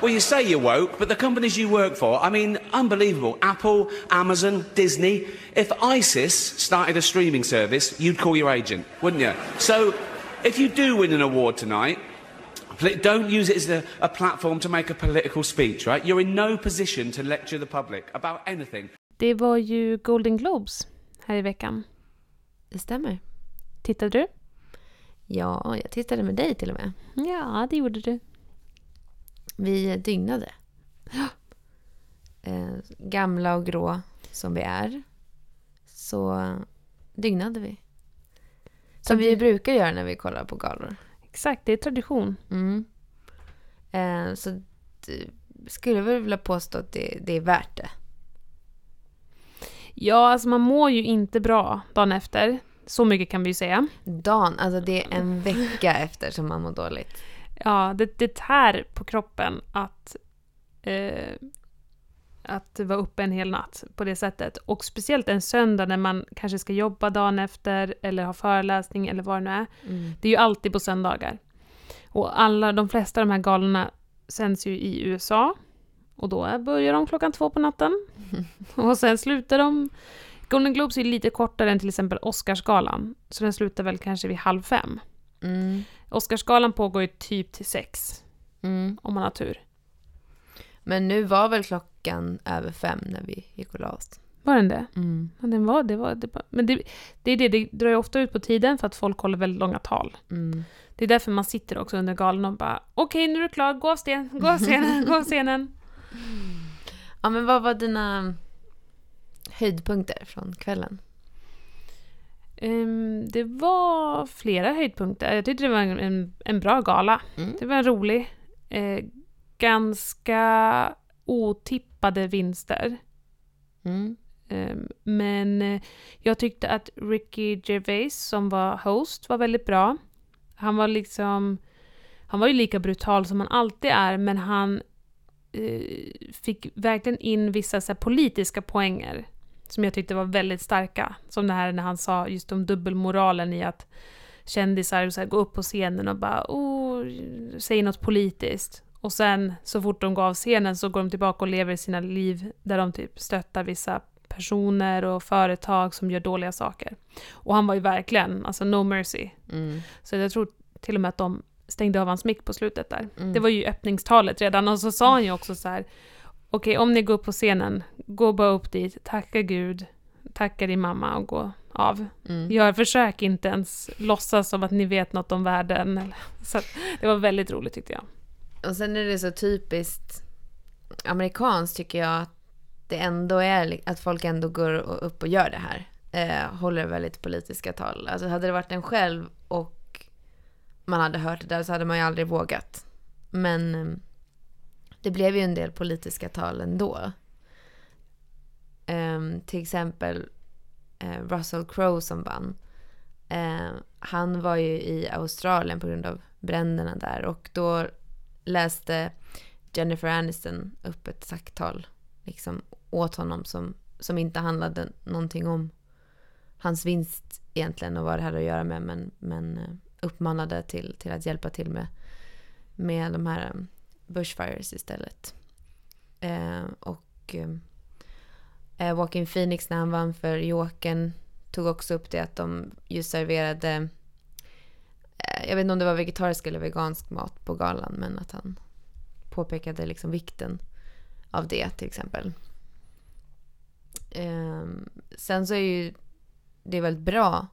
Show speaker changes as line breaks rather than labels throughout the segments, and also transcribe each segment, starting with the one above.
Well, you say you're woke, but the companies you work for, I mean, unbelievable. Apple, Amazon, Disney. If ISIS started a streaming service, you'd call your agent, wouldn't you? So, if you do win an award tonight, don't use it as a, a platform to make a political speech, right? You're in no position to lecture the public about anything.
Det var ju Golden Globes här i veckan.
Det stämmer.
Tittade du?
Ja, jag tittade med dig till och med.
Ja, det gjorde du.
Vi dygnade. Eh, gamla och grå som vi är så dygnade vi. Som vi brukar göra när vi kollar på galor.
Exakt, det är tradition.
Mm. Eh, så skulle väl vilja påstå att det, det är värt det.
Ja, alltså man mår ju inte bra dagen efter. Så mycket kan vi ju säga.
Dan, alltså det är en vecka efter som man mår dåligt.
Ja, det, det tär på kroppen att, eh, att vara uppe en hel natt på det sättet. Och speciellt en söndag när man kanske ska jobba dagen efter eller ha föreläsning eller vad det nu är.
Mm.
Det är ju alltid på söndagar. Och alla, de flesta av de här galorna sänds ju i USA. Och då börjar de klockan två på natten. Och sen slutar de... Golden Globes är lite kortare än till exempel Oscarsgalan. Så den slutar väl kanske vid halv fem.
Mm.
Oscarsgalan pågår ju typ till sex,
Mm.
om man har tur.
Men nu var väl klockan över fem när vi gick och la oss.
Var den det?
Mm.
Ja, den var det. Var, det var, men det, det är det, det drar ju ofta ut på tiden för att folk håller väldigt långa tal.
Mm.
Det är därför man sitter också under galan och bara okej, nu är du klar, gå av, sten, gå av scenen, gå av scenen.
Ja, men vad var dina höjdpunkter från kvällen?
Ehm, det var flera höjdpunkter. Jag tyckte det var en, en, en bra gala.
Mm.
Det var en rolig. Eh, ganska otippade vinster.
Mm.
Ehm, men eh, jag tyckte att Ricky Gervais som var host var väldigt bra. Han var liksom... Han var ju lika brutal som han alltid är, men han eh, fick verkligen in vissa så här, politiska poänger som jag tyckte var väldigt starka. Som det här när han sa just om dubbelmoralen i att kändisar så här, går upp på scenen och bara oh, säger något politiskt. Och sen så fort de går av scenen så går de tillbaka och lever sina liv där de typ stöttar vissa personer och företag som gör dåliga saker. Och han var ju verkligen, alltså no mercy.
Mm.
Så jag tror till och med att de stängde av hans mick på slutet där.
Mm.
Det var ju öppningstalet redan och så sa han ju också så här Okej, om ni går upp på scenen, gå bara upp dit, tacka Gud, tacka din mamma och gå av.
Mm.
Gör, försök inte ens låtsas som att ni vet något om världen. Så det var väldigt roligt tyckte jag.
Och sen är det så typiskt amerikanskt tycker jag att det ändå är att folk ändå går upp och gör det här. Eh, håller väldigt politiska tal. Alltså hade det varit en själv och man hade hört det där så hade man ju aldrig vågat. Men eh, det blev ju en del politiska tal ändå. Um, till exempel uh, Russell Crowe som vann. Uh, han var ju i Australien på grund av bränderna där och då läste Jennifer Aniston upp ett tacktal liksom, åt honom som, som inte handlade någonting om hans vinst egentligen och vad det hade att göra med men, men eh, uppmanade till, till att hjälpa till med, med de här bushfires istället. Eh, och eh, eh Walking Phoenix när han vann för Jokern tog också upp det att de ju serverade eh, jag vet inte om det var vegetarisk eller vegansk mat på galan men att han påpekade liksom vikten av det till exempel. Eh, sen så är ju det väldigt bra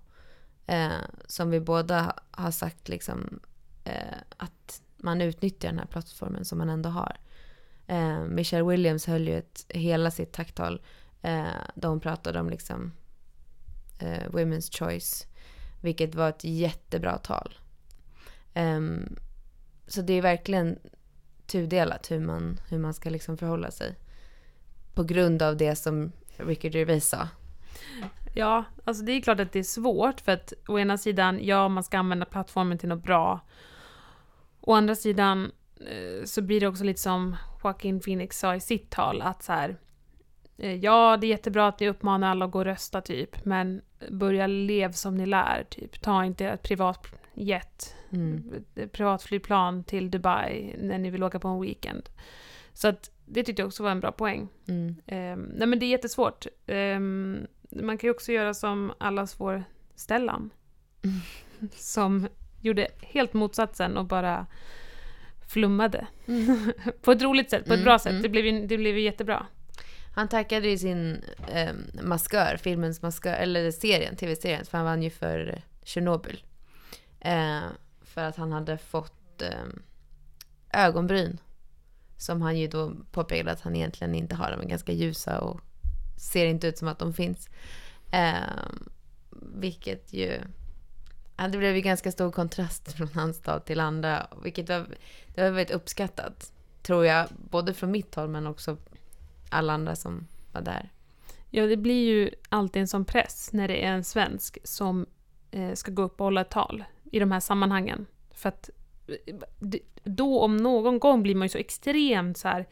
eh, som vi båda har sagt liksom eh, att man utnyttjar den här plattformen som man ändå har. Eh, Michelle Williams höll ju ett, hela sitt tacktal eh, då hon pratade om liksom eh, Women's Choice vilket var ett jättebra tal. Eh, så det är verkligen tudelat hur man, hur man ska liksom förhålla sig. På grund av det som Ricky Gervais sa.
Ja, alltså det är klart att det är svårt för att å ena sidan, ja, man ska använda plattformen till något bra. Å andra sidan eh, så blir det också lite som Joaquin Phoenix sa i sitt tal, att så här, eh, ja, det är jättebra att ni uppmanar alla att gå och rösta typ, men börja lev som ni lär, typ. Ta inte ert privatliv jet,
Mm.
ett privatflygplan till Dubai när ni vill åka på en weekend. Så att det tyckte jag också var en bra poäng.
Mm.
Ehm, nej men det är jättesvårt. Ehm, man kan ju också göra som allas vår Stellan.
Mm.
Som gjorde helt motsatsen och bara flummade.
Mm.
på ett roligt sätt, på ett
Mm,
bra sätt.
mm.
Det blev ju det blev ju jättebra.
Han tackade ju sin eh, maskör, filmens maskör, eller serien, tv-serien, för han vann ju för Tjernobyl. Eh, för att han hade fått eh, ögonbryn. Som han ju då påpekade att han egentligen inte har. De är ganska ljusa och ser inte ut som att de finns. Eh, vilket ju... Ja, det blev ju ganska stor kontrast från hans dag till andra. Vilket var, det var väldigt uppskattat. Tror jag, både från mitt håll men också alla andra som var där.
Ja, det blir ju alltid en sån press när det är en svensk som eh, ska gå upp och hålla ett tal i de här sammanhangen. För att eh, då om någon gång blir man ju så extremt så här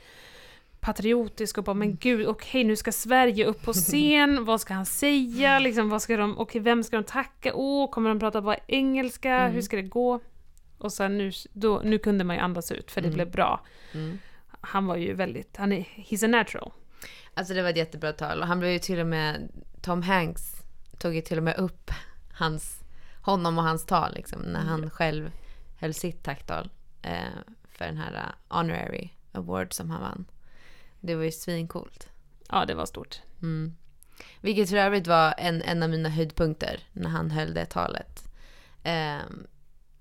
patriotisk och bara men gud, okej nu ska Sverige upp på scen, vad ska han säga, liksom vad ska de, okej vem ska de tacka, åh kommer de prata bara engelska,
Mm.
hur ska det gå? Och sen nu, då, nu kunde man ju andas ut för det
Mm.
blev bra.
Mm.
Han var ju väldigt, han är, he's a natural.
Alltså det var ett jättebra tal och han blev ju till och med, Tom Hanks tog ju till och med upp hans, honom och hans tal liksom när han själv höll sitt tacktal eh, för den här uh, honorary award som han vann. Det var ju svincoolt.
Ja, det var stort.
Mm. Vilket för övrigt var en, en av mina höjdpunkter när han höll det talet. Ehm,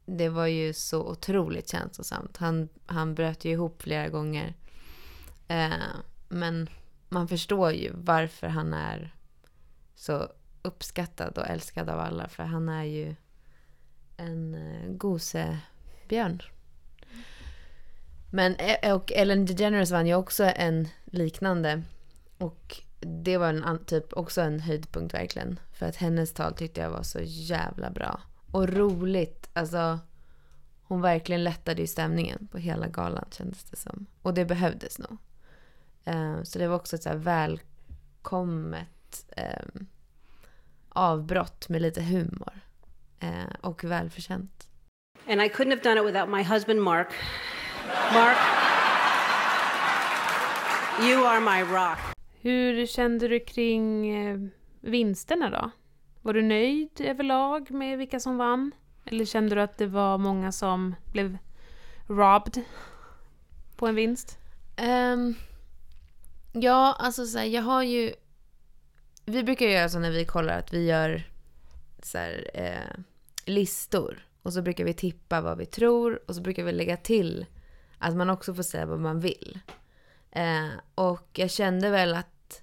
det var ju så otroligt känslosamt. Han, han bröt ju ihop flera gånger. Ehm, men man förstår ju varför han är så uppskattad och älskad av alla. För han är ju en uh, gosebjörn. Men, eh, och Ellen DeGeneres vann ju också en liknande. Och det var en, typ också en höjdpunkt verkligen. För att hennes tal tyckte jag var så jävla bra. Och roligt. Alltså, hon verkligen lättade ju stämningen på hela galan kändes det som. Och det behövdes nog. Eh, så det var också ett så här välkommet ehm, avbrott med lite humor. Eh, och välförtjänt.
And I couldn't have done it without my husband, Mark. Mark, you are my rock.
Hur kände du kring eh, vinsterna då? Var du nöjd överlag med vilka som vann? Eller kände du att det var många som blev robbed på en vinst?
Ehm, ja, alltså så här, jag har ju... Vi brukar göra så när vi kollar att vi gör så här, eh, listor. Och så brukar vi tippa vad vi tror och så brukar vi lägga till att man också får säga vad man vill. Eh, och jag kände väl att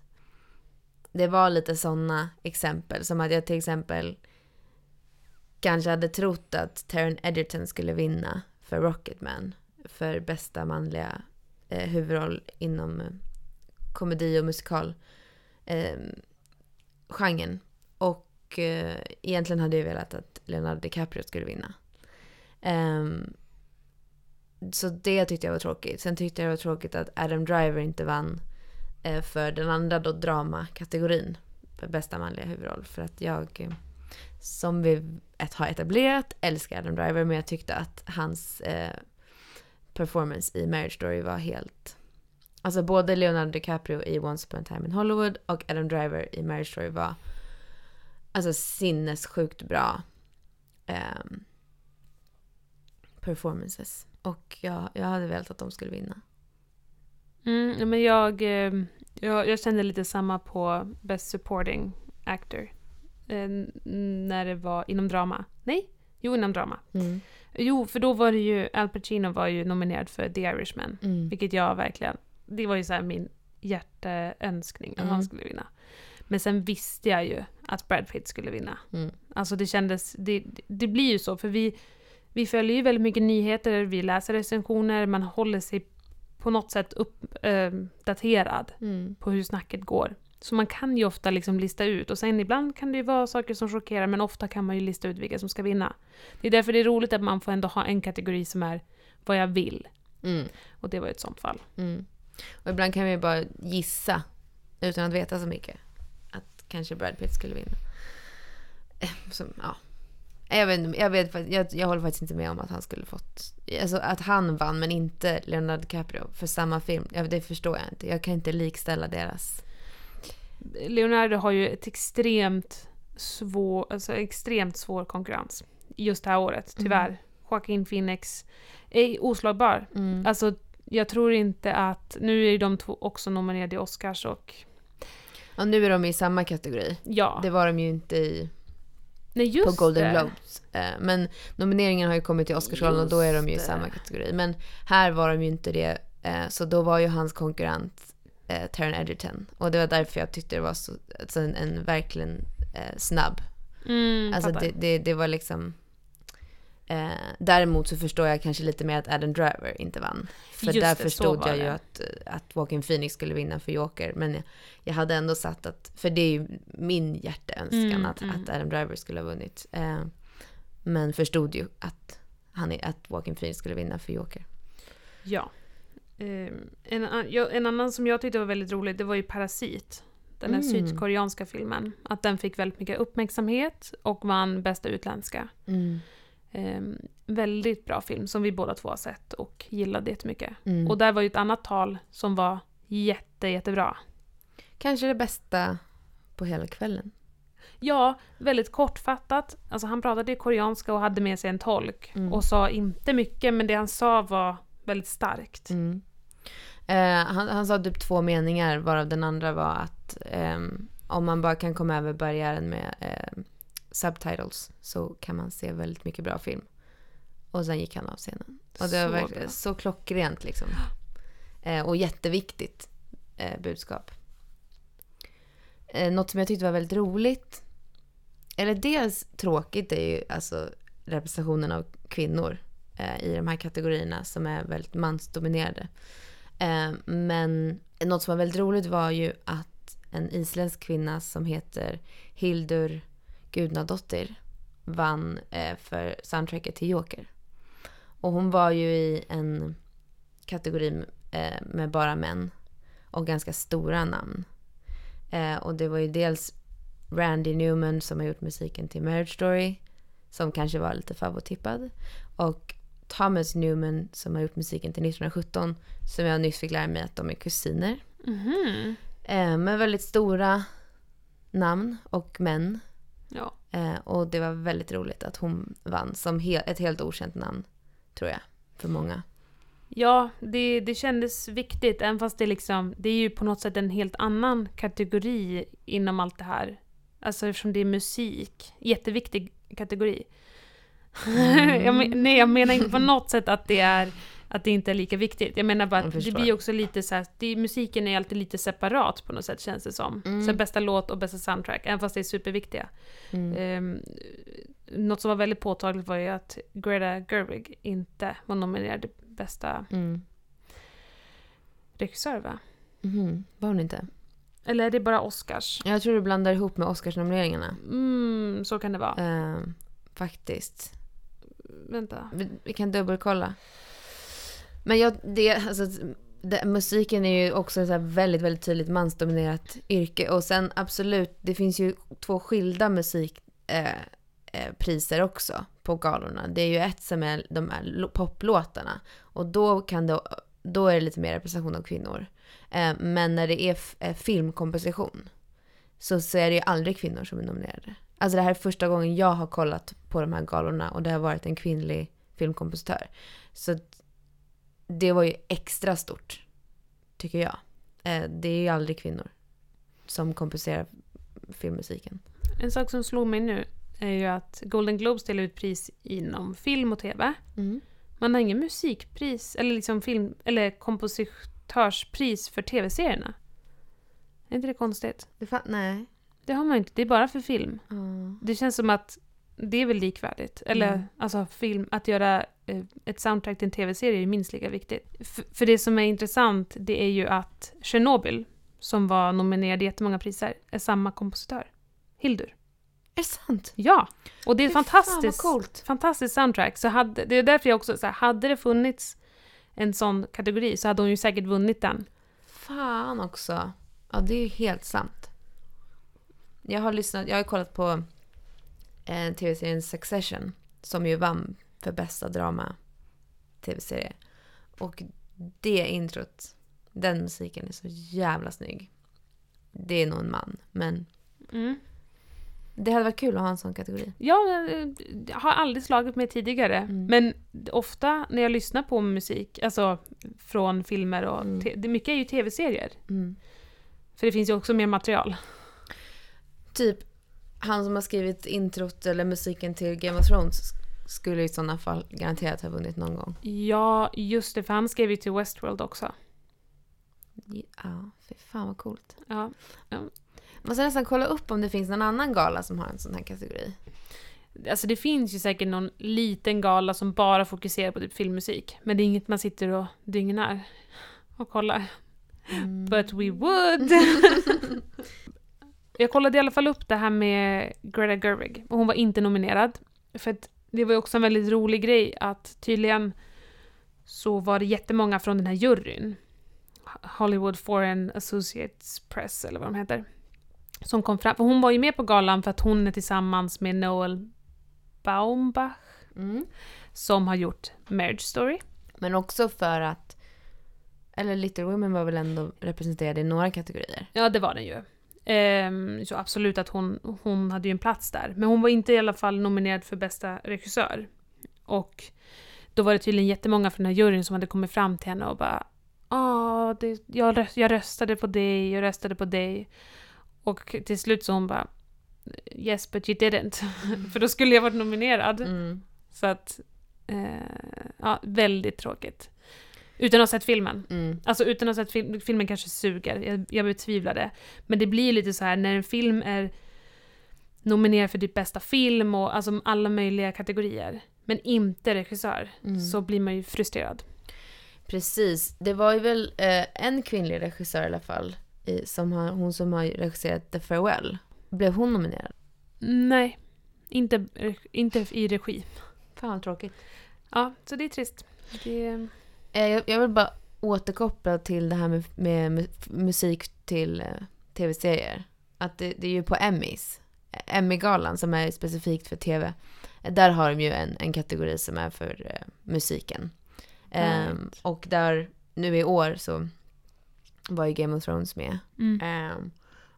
det var lite sådana exempel. Som att jag till exempel kanske hade trott att Taron Edgerton skulle vinna för Rocketman. För bästa manliga eh, huvudroll inom eh, komedi och musikal eh, genren. Och eh, egentligen hade jag velat att Leonardo DiCaprio skulle vinna. Ehm, så det tyckte jag var tråkigt. Sen tyckte jag det var tråkigt att Adam Driver inte vann eh, för den andra då dramakategorin. För bästa manliga huvudroll. För att jag, eh, som vi ett, har etablerat, älskar Adam Driver. Men jag tyckte att hans eh, performance i Marriage Story var helt... Alltså både Leonardo DiCaprio i Once upon a time in Hollywood och Adam Driver i Marriage Story var alltså sinnessjukt bra eh, performances. Och jag, jag hade velat att de skulle vinna.
Mm, men jag, eh, jag, jag kände lite samma på Best Supporting Actor. Eh, när det var inom drama. Nej? Jo, inom drama.
Mm.
Jo, för då var det ju, Al Pacino var ju nominerad för The Irishman.
Mm.
Vilket jag verkligen, det var ju så här min hjärteönskning att
Mm.
han skulle vinna. Men sen visste jag ju att Brad Pitt skulle vinna.
Mm.
Alltså det kändes, det, det blir ju så för vi, vi följer ju väldigt mycket nyheter, vi läser recensioner, man håller sig på något sätt uppdaterad
Mm.
på hur snacket går. Så man kan ju ofta liksom lista ut och sen ibland kan det ju vara saker som chockerar men ofta kan man ju lista ut vilka som ska vinna. Det är därför det är roligt att man får ändå ha en kategori som är vad jag vill.
Mm.
Och det var ett sånt fall.
Mm. Och ibland kan vi bara gissa utan att veta så mycket. Att kanske Brad Pitt skulle vinna. Eh, Som, ja. Jag vet, jag, vet, jag, jag håller faktiskt inte med om att han skulle fått... Alltså att han vann men inte Leonardo DiCaprio för samma film. Det förstår jag inte. Jag kan inte likställa deras...
Leonardo har ju ett extremt svår, alltså extremt svår konkurrens just det här året, tyvärr. Joaquin Phoenix är oslagbar.
Mm.
Alltså, jag tror inte att... Nu är de två också nominerade i Oscars och
Ja, nu är de i samma kategori.
ja.
Det var de ju inte i,
Nej,
på Golden. Globes. Eh, Men nomineringen har ju kommit till Oscarsgalan och då är de ju i samma kategori. Men här var de ju inte det. eh, Så då var ju hans konkurrent eh, Taron Egerton. Och det var därför jag tyckte det var så, alltså en, en verkligen eh, snabb.
Mm,
Alltså det, det, det var liksom... Eh, däremot så förstår jag kanske lite mer att Adam Driver inte vann. För
Just
där
det,
förstod jag ju
det.
att, eh, att Joaquin Phoenix skulle vinna för Joker. Men jag, jag hade ändå satt att, för det är ju min hjärteönskan
Mm,
att,
mm.
att Adam Driver skulle ha vunnit. Eh, men förstod ju att, han, att Joaquin Phoenix skulle vinna för Joker.
Ja. Ehm, en, en annan som jag tyckte var väldigt rolig, det var ju Parasit. Den här
Mm.
sydkoreanska filmen. Att den fick väldigt mycket uppmärksamhet och vann bästa utländska. Ehm, väldigt bra film som vi båda två har sett och gillade jättemycket.
Mm.
Och där var ju ett annat tal som var jätte, jättebra.
Kanske det bästa på hela kvällen.
Ja, väldigt kortfattat. Alltså han pratade koreanska och hade med sig en tolk.
Mm.
Och sa inte mycket, men det han sa var väldigt starkt.
Mm. Eh, han, han sa typ två meningar varav den andra var att ehm, om man bara kan komma över barriären med ehm, subtitles så kan man se väldigt mycket bra film. Och sen gick han av scenen. Och det var
Så
verkligen
bra.
så klockrent liksom. Eh, och jätteviktigt eh, budskap. Eh, något som jag tyckte var väldigt roligt, eller dels tråkigt är ju alltså representationen av kvinnor eh, i de här kategorierna som är väldigt mansdominerade. Eh, men något som var väldigt roligt var ju att en isländsk kvinna som heter Hildur Gudnadottir vann eh, för soundtracket till Joker. Och hon var ju i en kategori eh, med bara män och ganska stora namn. Eh, och det var ju dels Randy Newman som har gjort musiken till Marriage Story som kanske var lite favorittippad. Och Thomas Newman som har gjort musiken till 1917 som jag nyss fick lära mig att de är kusiner.
Mhm.
Eh, med väldigt stora namn och män.
Ja.
Eh, och det var väldigt roligt att hon vann som he- ett helt okänt namn, tror jag, för många.
Ja, det, det kändes viktigt, även fast det liksom, det är ju på något sätt en helt annan kategori inom allt det här. Alltså eftersom det är musik, jätteviktig kategori. jag men, nej, jag menar inte på något sätt att det är att det inte är lika viktigt. Jag menar bara att det blir också lite så här, det, musiken är alltid lite separat på något sätt känns det som.
Mm.
Så bästa låt och bästa soundtrack, även fast det är superviktiga.
Mm.
Um, något som var väldigt påtagligt var ju att Greta Gerwig inte var nominerad bästa
Mm.
regissör va?
Mhm. Var hon inte?
Eller är det bara Oscars?
Jag tror du blandar ihop med Oscarsnomineringarna.
Mm, så kan det vara.
Eh, faktiskt.
Vänta.
Vi, vi kan dubbelkolla. Men jag, det, alltså, det, musiken är ju också ett väldigt, väldigt tydligt mansdominerat yrke. Och sen absolut, det finns ju två skilda musikpriser eh, eh också på galorna. Det är ju ett som är de här poplåtarna. Och då, kan det, då är det lite mer representation av kvinnor. Eh, men när det är eh, filmkomposition så, så är det ju aldrig kvinnor som är nominerade. Alltså det här är första gången jag har kollat på de här galorna och det har varit en kvinnlig filmkompositör. Så det var ju extra stort, tycker jag. Eh, det är ju aldrig kvinnor som komposerar filmmusiken.
En sak som slog mig nu är ju att Golden Globes delar ut pris inom film och TV. Man har ingen musikpris eller liksom film eller kompositörspris för TV-serierna. Är inte det konstigt?
Det fa- nej.
Det har man inte, det är bara för film.
Ja.
Det känns som att det är väl likvärdigt. Eller
Mm.
alltså film, att göra eh, ett soundtrack till en tv-serie är minst lika viktigt. F- för det som är intressant, det är ju att Chernobyl, som var nominerad i jättemånga priser, är samma kompositör. Hildur.
Är det sant?
Ja! Och det är ett fantastiskt, fantastiskt soundtrack. Så hade, det är därför jag också, så här, hade det funnits en sån kategori så hade hon ju säkert vunnit den.
Fan också. Ja, det är ju helt sant. Jag har lyssnat, jag har kollat på eh, tv-serien Succession. Som ju vann för bästa drama tv-serie. Och det introt, den musiken är så jävla snygg. Det är nog en man, men
Mm.
det hade varit kul att ha en sån kategori.
Ja, jag har aldrig slagit mig tidigare.
Mm.
Men ofta när jag lyssnar på musik, alltså från filmer och...
Mm.
te- det mycket är ju tv-serier.
Mm.
För det finns ju också mer material.
Typ han som har skrivit introt eller musiken till Game of Thrones skulle i sådana fall garanterat ha vunnit någon gång.
Ja, just det, för han skrev ju till Westworld också.
Ja, fy fan vad coolt.
Ja.
Man ska nästan kolla upp om det finns någon annan gala som har en sån här kategori.
Alltså det finns ju säkert någon liten gala som bara fokuserar på typ filmmusik. Men det är inget man sitter och dygnar och kollar. But we would! jag kollade i alla fall upp det här med Greta Gerwig och hon var inte nominerad. För att det var ju också en väldigt rolig grej att tydligen så var det jättemånga från den här juryn. Hollywood Foreign Associates Press eller vad de heter. Som kom fram, för hon var ju med på galan för att hon är tillsammans med Noel Baumbach
Mm.
som har gjort Marriage Story.
Men också för att, eller Little Women var väl ändå representerad i några kategorier.
Ja, det var den ju. Ehm, så absolut att hon, hon hade ju en plats där. Men hon var inte i alla fall nominerad för bästa regissör. Och då var det tydligen jättemånga från den här juryn som hade kommit fram till henne och bara Ja, det, jag, röst, jag röstade på dig, jag röstade på dig. Och till slut så hon bara Yes, but you didn't. för då skulle jag varit nominerad.
Mm.
Så att, eh, ja, väldigt tråkigt. Utan att ha sett filmen.
Mm.
Alltså utan att ha sett film, filmen kanske suger, jag, jag betvivlar det. Men det blir lite så här när en film är nominerad för typ bästa film och alltså alla möjliga kategorier, men inte regissör,
Mm.
så blir man ju frustrerad.
Precis. Det var ju väl eh, en kvinnlig regissör i alla fall. I, som har, hon som har regisserat The Farewell. Blev hon nominerad?
Nej, inte, inte i regi.
Fan vad tråkigt.
Ja, så det är trist. Det,
jag, jag vill bara återkoppla till det här med, med, mu- musik till eh, tv-serier. Att det, det är ju på Emmys. eh, Emmy-galan som är specifikt för tv. Eh, Där har de ju en, en kategori som är för eh, musiken. Ehm,
Right.
och där, nu i år så var ju Game of Thrones med.
mm.
Ehm,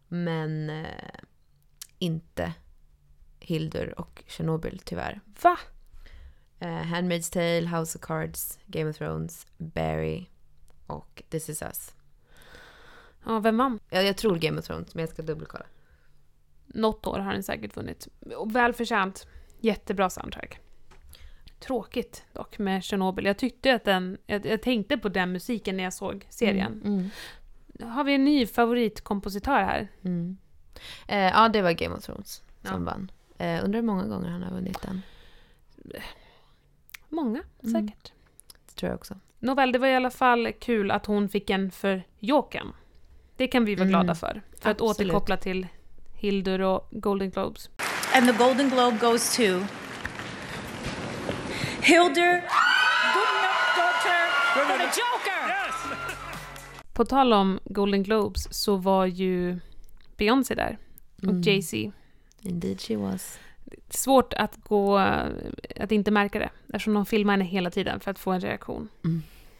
men eh, inte Hildur och Chernobyl tyvärr.
Va?
Uh, Handmaid's Tale, House of Cards, Game of Thrones, Barry och This is us.
Ja, vem vann?
Ja, jag tror Game of Thrones, men jag ska dubbelkolla.
Något år har den säkert vunnit. Och välförtjänt. Jättebra soundtrack. Tråkigt dock med Chernobyl. Jag tyckte att den... Jag, jag tänkte på den musiken när jag såg serien.
Mm.
Har vi en ny favoritkompositör här?
Mm. Eh, ja, det var Game of Thrones som
Ja.
vann. Eh, undrar hur många gånger han har vunnit den.
Många,
Mm.
säkert.
Det tror jag också.
Nåväl, det var i alla fall kul att hon fick en för Jokern. Det kan vi vara
Mm.
glada för. För att
Absolut.
återkoppla till Hildur och Golden Globes.
And the Golden Globe goes to Hildur Guðnadóttir for the Joker.
På tal om Golden Globes så var ju Beyoncé där. Och
Mm.
Jay-Z.
Indeed she was.
Svårt att gå... Att inte märka det. Eftersom de filmar henne hela tiden för att få en reaktion.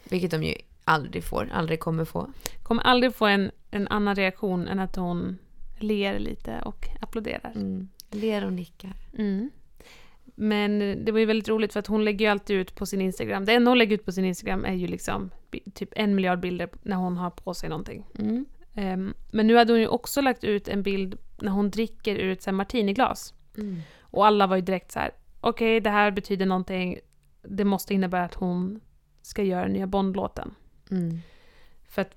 Vilket de ju aldrig får, aldrig kommer få.
Kommer aldrig få en, en annan reaktion än att hon ler lite och applåderar.
Mm. Ler och nickar.
Mm. Men det var ju väldigt roligt för att hon lägger ju alltid ut på sin Instagram. Det enda hon lägger ut på sin Instagram är ju liksom typ en miljard bilder när hon har på sig någonting.
Mm.
Ehm, men nu hade hon ju också lagt ut en bild när hon dricker ur ett martiniglas.
Mm.
Och alla var ju direkt så här: okej det här betyder någonting. Det måste innebära att hon ska göra den nya Bond-låten.
Mm.
För att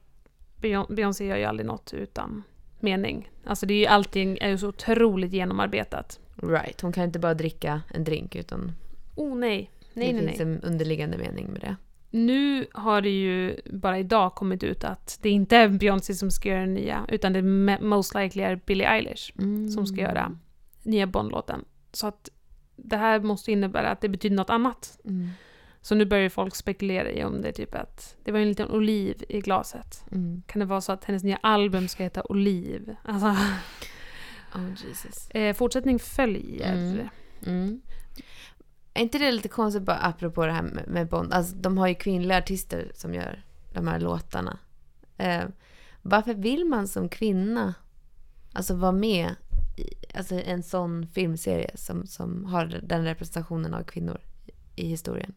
Beyon- Beyoncé gör ju aldrig något utan mening. Alltså det är ju allting är ju så otroligt genomarbetat.
Right, hon kan inte bara dricka en drink utan
Oh nej. Nej,
det
nej,
finns
nej.
en underliggande mening med det.
Nu har det ju bara idag kommit ut att det inte är Beyoncé som ska göra den nya, utan det me- most likely är Billie Eilish
Mm.
som ska göra nya Bond-låten. Så att det här måste innebära att det betyder något annat.
Mm.
Så nu börjar folk spekulera i om det är typ att det var en liten oliv i glaset.
Mm.
Kan det vara så att hennes nya album ska heta Oliv? Alltså,
Oh Jesus.
eh, fortsättning följer.
Mm. Mm. Är inte det lite konstigt bara apropå det här med, med Bond? Alltså de har ju kvinnliga artister som gör de här låtarna. Eh, varför vill man som kvinna alltså vara med alltså, en sån filmserie som, som har den representationen av kvinnor i, historien?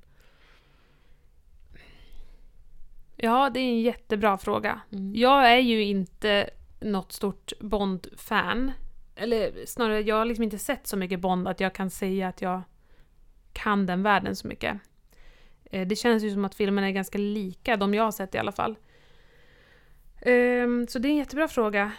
Ja, det är en jättebra fråga.
Mm.
Jag är ju inte något stort Bond-fan. Eller snarare, jag har liksom inte sett så mycket Bond att jag kan säga att jag kan den världen så mycket. Eh, Det känns ju som att filmerna är ganska lika, de jag har sett i alla fall. Ehm, Så det är en jättebra fråga.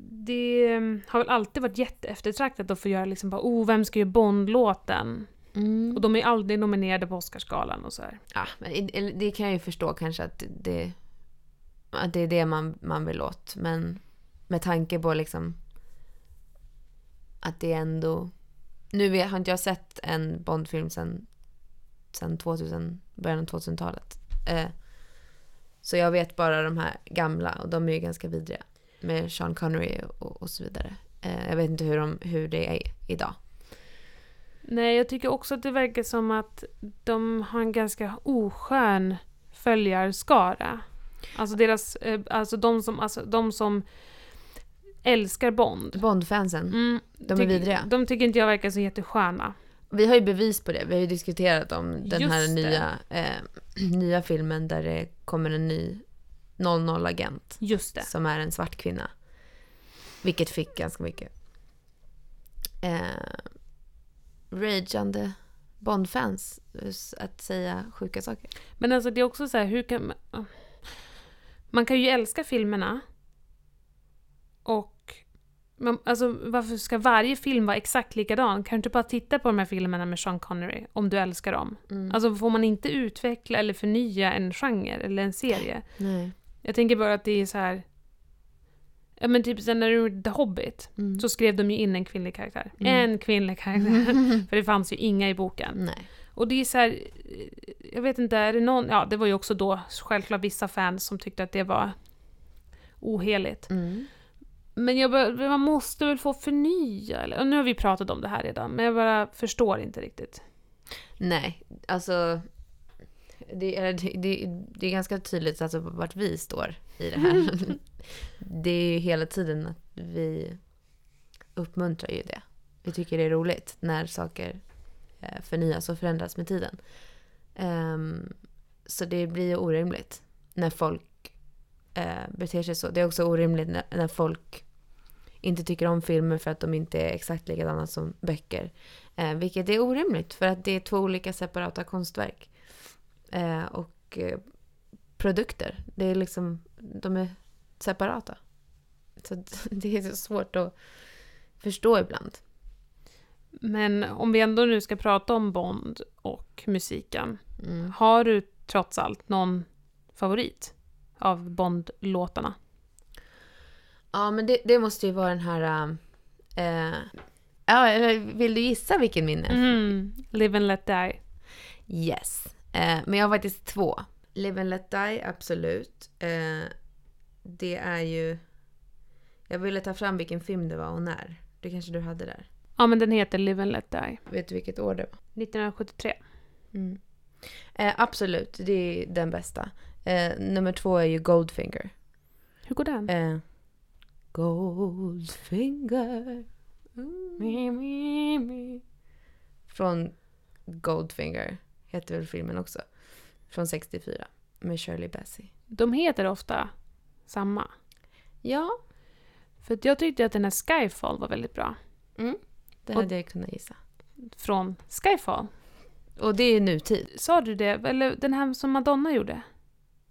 Det ehm, har väl alltid varit jätteeftertraktat att få göra liksom bara, oh, vem ska göra Bond-låten?
Mm.
Och de är aldrig nominerade på Oscarsgalan och så här.
Ja, men det kan jag ju förstå kanske att det, att det är det man, man vill åt. Men med tanke på liksom att det ändå... Nu vet- har inte jag sett en Bondfilm sen, sen 2000, början av 2000-talet. Eh, så jag vet bara de här gamla och de är ju ganska vidriga. Med Sean Connery och, och så vidare. Eh, jag vet inte hur, de, hur det är idag.
Nej, jag tycker också att det verkar som att de har en ganska oskön följarskara. Alltså deras, eh, alltså de som, alltså de som älskar Bond.
Bondfansen,
Mm,
de är vidriga.
De tycker inte jag verkar så jättesköna.
Vi har ju bevis på det. Vi har ju diskuterat om den här
Just det.
nya, eh, nya filmen där det kommer en ny 00-agent
Just det.
som är en svart kvinna. Vilket fick ganska mycket eh, rageande Bond-fans att säga sjuka saker.
Men alltså det är också så här, hur kan man... Man kan ju älska filmerna. Och... Man, alltså varför ska varje film vara exakt likadan? Kan du inte bara titta på de här filmerna med Sean Connery om du älskar dem? Alltså får man inte utveckla eller förnya en genre eller en serie?
Nej.
Jag tänker bara att det är så här... Ja men typ sen när de gjorde The Hobbit
Mm.
så skrev de ju in en kvinnlig karaktär. En kvinnlig karaktär. För det fanns ju inga i boken.
Nej.
Och det är så här, jag vet inte, är det någon, ja det var ju också då självklart vissa fans som tyckte att det var oheligt.
Mm.
Men jag bara, man måste väl få förnya, eller? Och nu har vi pratat om det här redan, men jag bara förstår inte riktigt.
Nej, alltså... Det är, det, det, det är ganska tydligt alltså vart vi står i det här. det är ju hela tiden att vi uppmuntrar ju det. Vi tycker det är roligt när saker eh, förnyas och förändras med tiden. Ehm, så det blir ju orimligt när folk eh, beter sig så. Det är också orimligt när, när folk inte tycker om filmer för att de inte är exakt likadana som böcker. Eh, vilket är orimligt för att det är två olika separata konstverk. Eh, och eh, produkter. Det är liksom, de är separata. Så det är så svårt att förstå ibland.
Men om vi ändå nu ska prata om Bond och musiken,
Mm.
har du trots allt någon favorit av Bond-låtarna?
Ja, men det, det måste ju vara den här... Eh, ja, vill du gissa vilken min är?
Mm, Live and Let Die.
Yes. Eh, men jag har faktiskt två. Live and Let Die, absolut. Eh, det är ju... Jag ville ta fram vilken film det var och när. Det kanske du hade där.
Ja, men den heter Live and Let Die.
Vet du vilket år det var?
1973.
Mm. Eh, absolut, det är den bästa. Eh, nummer två är ju Goldfinger.
Hur går den?
Eh, Goldfinger. Me. Från Goldfinger heter väl filmen också. Från 64 med Shirley Bassey.
De heter ofta samma.
Ja,
För jag tyckte att den här Skyfall var väldigt bra.
det
Och-
hade jag kunnat gissa.
Från Skyfall.
Och det är nutid.
Sa du det? Eller den här som Madonna gjorde?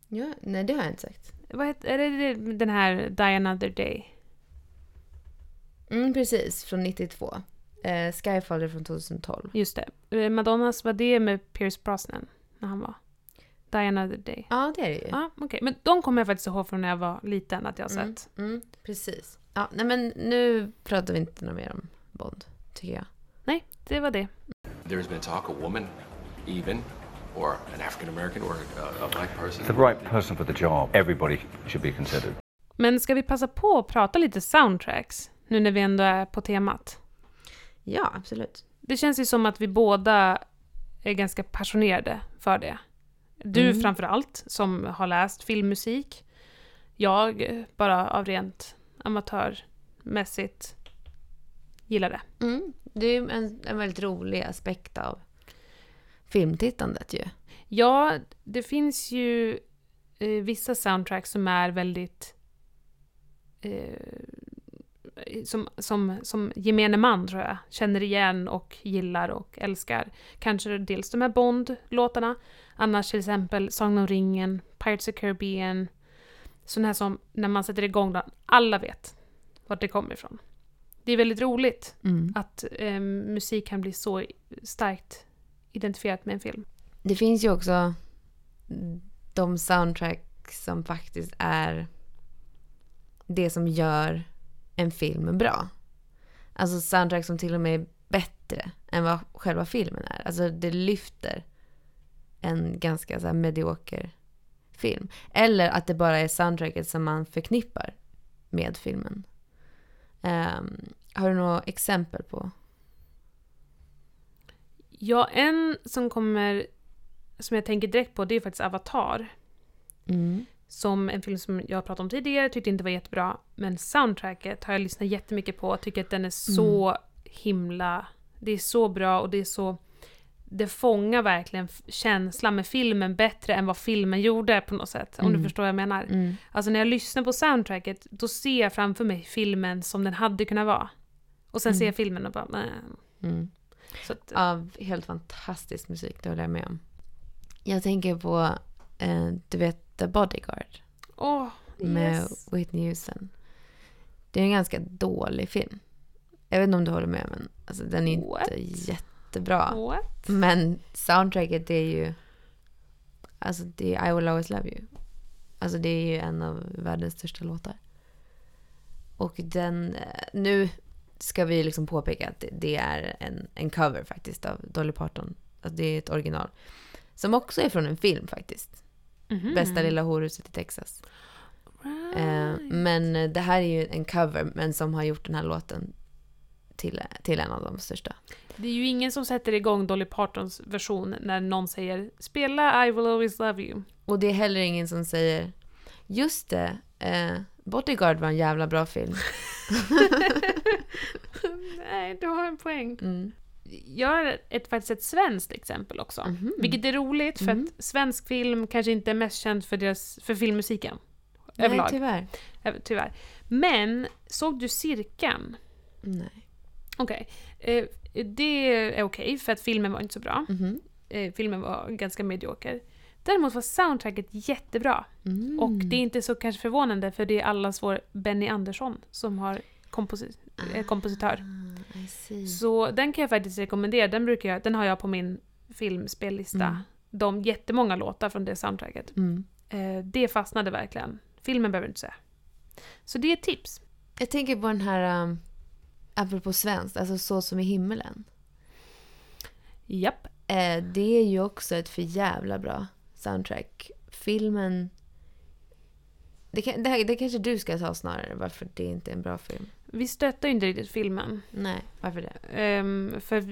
Ja, nej, det har jag inte sagt.
Vad heter, är det den här Die Another Day?
Mm, precis, från 92. Eh, Skyfall är från 2012.
Just det. Eh, Madonnas var det med Pierce Brosnan när han var. Die Another Day.
Ja, det är det ju.
Ja, okej. Men de kommer jag faktiskt ihåg från när jag var liten att jag har
Mm,
sett.
mm, precis. Ja, nej men nu pratar vi inte något mer om Bond, tycker jag.
Nej, det var det.
There's been talk a woman, even, or an African American, or a, a black person.
The right person for the job, everybody should be considered.
Men ska vi passa på att prata lite soundtracks? Nu när vi ändå är på temat.
Ja, absolut.
det känns ju som att vi båda är ganska passionerade för det. Du
Mm.
framför allt, som har läst filmmusik. Jag bara av rent amatörmässigt gillar det.
Mm. Det är en, en väldigt rolig aspekt av filmtittandet ju.
Ja, det finns ju eh, vissa soundtracks som är väldigt... Eh, som, som, som gemene man, tror jag, känner igen och gillar och älskar. Kanske dels de här Bond-låtarna, annars till exempel Sagan om ringen, Pirates of the Caribbean. Sådana här som, när man sätter igång den, alla vet vart det kommer ifrån. Det är väldigt roligt
Mm.
att eh, musik kan bli så starkt identifierat med en film.
Det finns ju också de soundtrack som faktiskt är det som gör en film bra. Alltså soundtrack som till och med är bättre än vad själva filmen är. Alltså det lyfter en ganska så medioker film. Eller att det bara är soundtracket som man förknippar med filmen. Ehm, har du några exempel på?
Ja, en som kommer, som jag tänker direkt på, det är faktiskt Avatar.
Mm.
Som en film som jag pratade om tidigare, tyckte inte var jättebra. Men soundtracket har jag lyssnat jättemycket på, tycker att den är så himla... Det är så bra och det är så... Det fångar verkligen känslan med filmen bättre än vad filmen gjorde på något sätt. Om du
Mm.
förstår vad jag menar.
Mm.
Alltså när jag lyssnar på soundtracket, då ser jag framför mig filmen som den hade kunnat vara. Och sen ser jag filmen och bara, nej.
Mm.
Att,
Ja, helt fantastisk musik, det håller jag med om. Jag tänker på, eh, du vet, The Bodyguard
åh,
med
yes.
Whitney Houston. Det är en ganska dålig film. Jag vet inte om du håller med, men alltså, den är
What?
inte jättebra.
What?
Men soundtracket är ju... Alltså det är I will always love you. Alltså det är ju en av världens största låtar. Och den... eh, Nu ska vi liksom påpeka att det, det är en, en cover faktiskt av Dolly Parton. Alltså det är ett original. Som också är från en film faktiskt.
Mhm.
Bästa lilla horhuset i Texas. Eh, men eh, det här är ju en cover, men som har gjort den här låten till, till en av de största.
Det är ju ingen som sätter igång Dolly Partons version när någon säger “Spela I will always love you”.
Och det är heller ingen som säger Just det, eh, Bodyguard var en jävla bra film.
Nej, du har en poäng.
Mm.
Jag har ett, faktiskt ett svenskt exempel också.
Mhm.
Vilket är roligt för
Mhm.
att svensk film kanske inte är mest känd för, deras, för filmmusiken.
Nej,
Överlag.
tyvärr.
Eh, Tyvärr. Men, såg du Cirkeln?
Nej.
Okej. Eh, det är okej, för att filmen var inte så bra.
Mhm.
Eh, filmen var ganska medioker. Däremot var soundtracket jättebra.
Mm.
Och det är inte så kanske förvånande för det är allas vår Benny Andersson som har komposi- är kompositör. Så den kan jag faktiskt rekommendera. Den, brukar jag, den har jag på min filmspellista.
Mm.
De jättemånga låtar från det soundtracket.
Mm.
Eh, det fastnade verkligen. Filmen behöver du inte säga. Så det är ett tips.
Jag tänker på den här, um, apropå svenskt, alltså Så som i himmelen.
Japp.
Eh, det är ju också ett för jävla bra soundtrack. Filmen... Det, kan, det, här, det kanske du ska ta snarare, varför det inte är en bra film.
Vi stöttar ju inte riktigt filmen.
Nej, varför det?
Ehm, för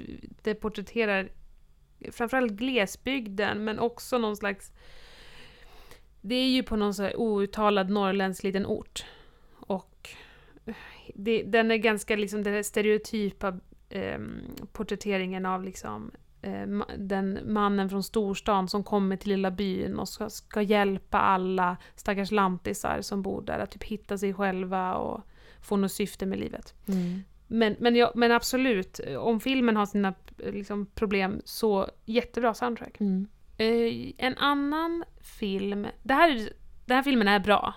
det porträtterar framförallt glesbygden men också någon slags... Det är ju på någon så här outtalad norrländsk liten ort. Och det, den är ganska liksom den stereotypa ehm, porträtteringen av liksom eh, den mannen från storstan som kommer till lilla byn och ska, ska hjälpa alla stackars lantisar som bor där att typ hitta sig själva och få något syfte med livet.
Mm.
Men, men, ja, men absolut, om filmen har sina liksom, problem så jättebra soundtrack.
Mm.
Eh, en annan film, det här, är- den här filmen är bra.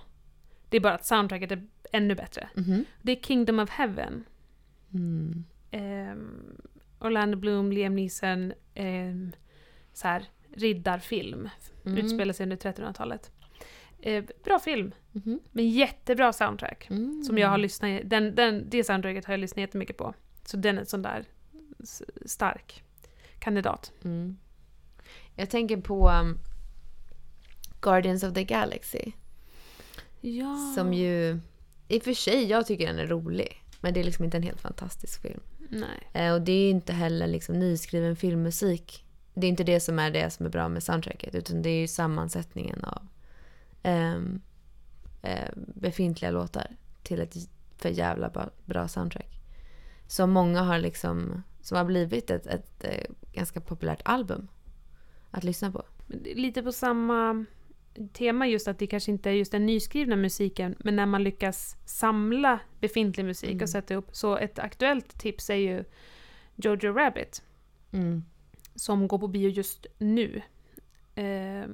Det är bara att soundtracket är ännu bättre.
Mhm.
Det är Kingdom of Heaven.
Mm.
Ehm, Orlando Bloom, Liam Neeson, um, så här, riddarfilm.
Mm.
Utspelar sig under 1300-talet. Eh, bra film,
Mhm.
men jättebra soundtrack.
Mm.
Som jag har lyssnat, den, den, det soundtracket har jag lyssnat jättemycket på. Så den är en sån där stark kandidat.
Mm. Jag tänker på um, Guardians of the Galaxy.
Ja.
Som ju, i och för sig, jag tycker den är rolig. Men det är liksom inte en helt fantastisk film.
Nej.
Eh, och det är ju inte heller liksom nyskriven filmmusik. Det är inte det som är det som är bra med soundtracket. Utan det är ju sammansättningen av eh, befintliga låtar till ett för jävla bra, bra soundtrack. Som många har liksom, som har blivit ett, ett, eh, ganska populärt album att lyssna på.
Lite på samma tema just att det kanske inte är just den nyskrivna musiken men när man lyckas samla befintlig musik
Mm.
och sätta upp. Så ett aktuellt tips är ju Jojo Rabbit
Mm.
som går på bio just nu. Eh,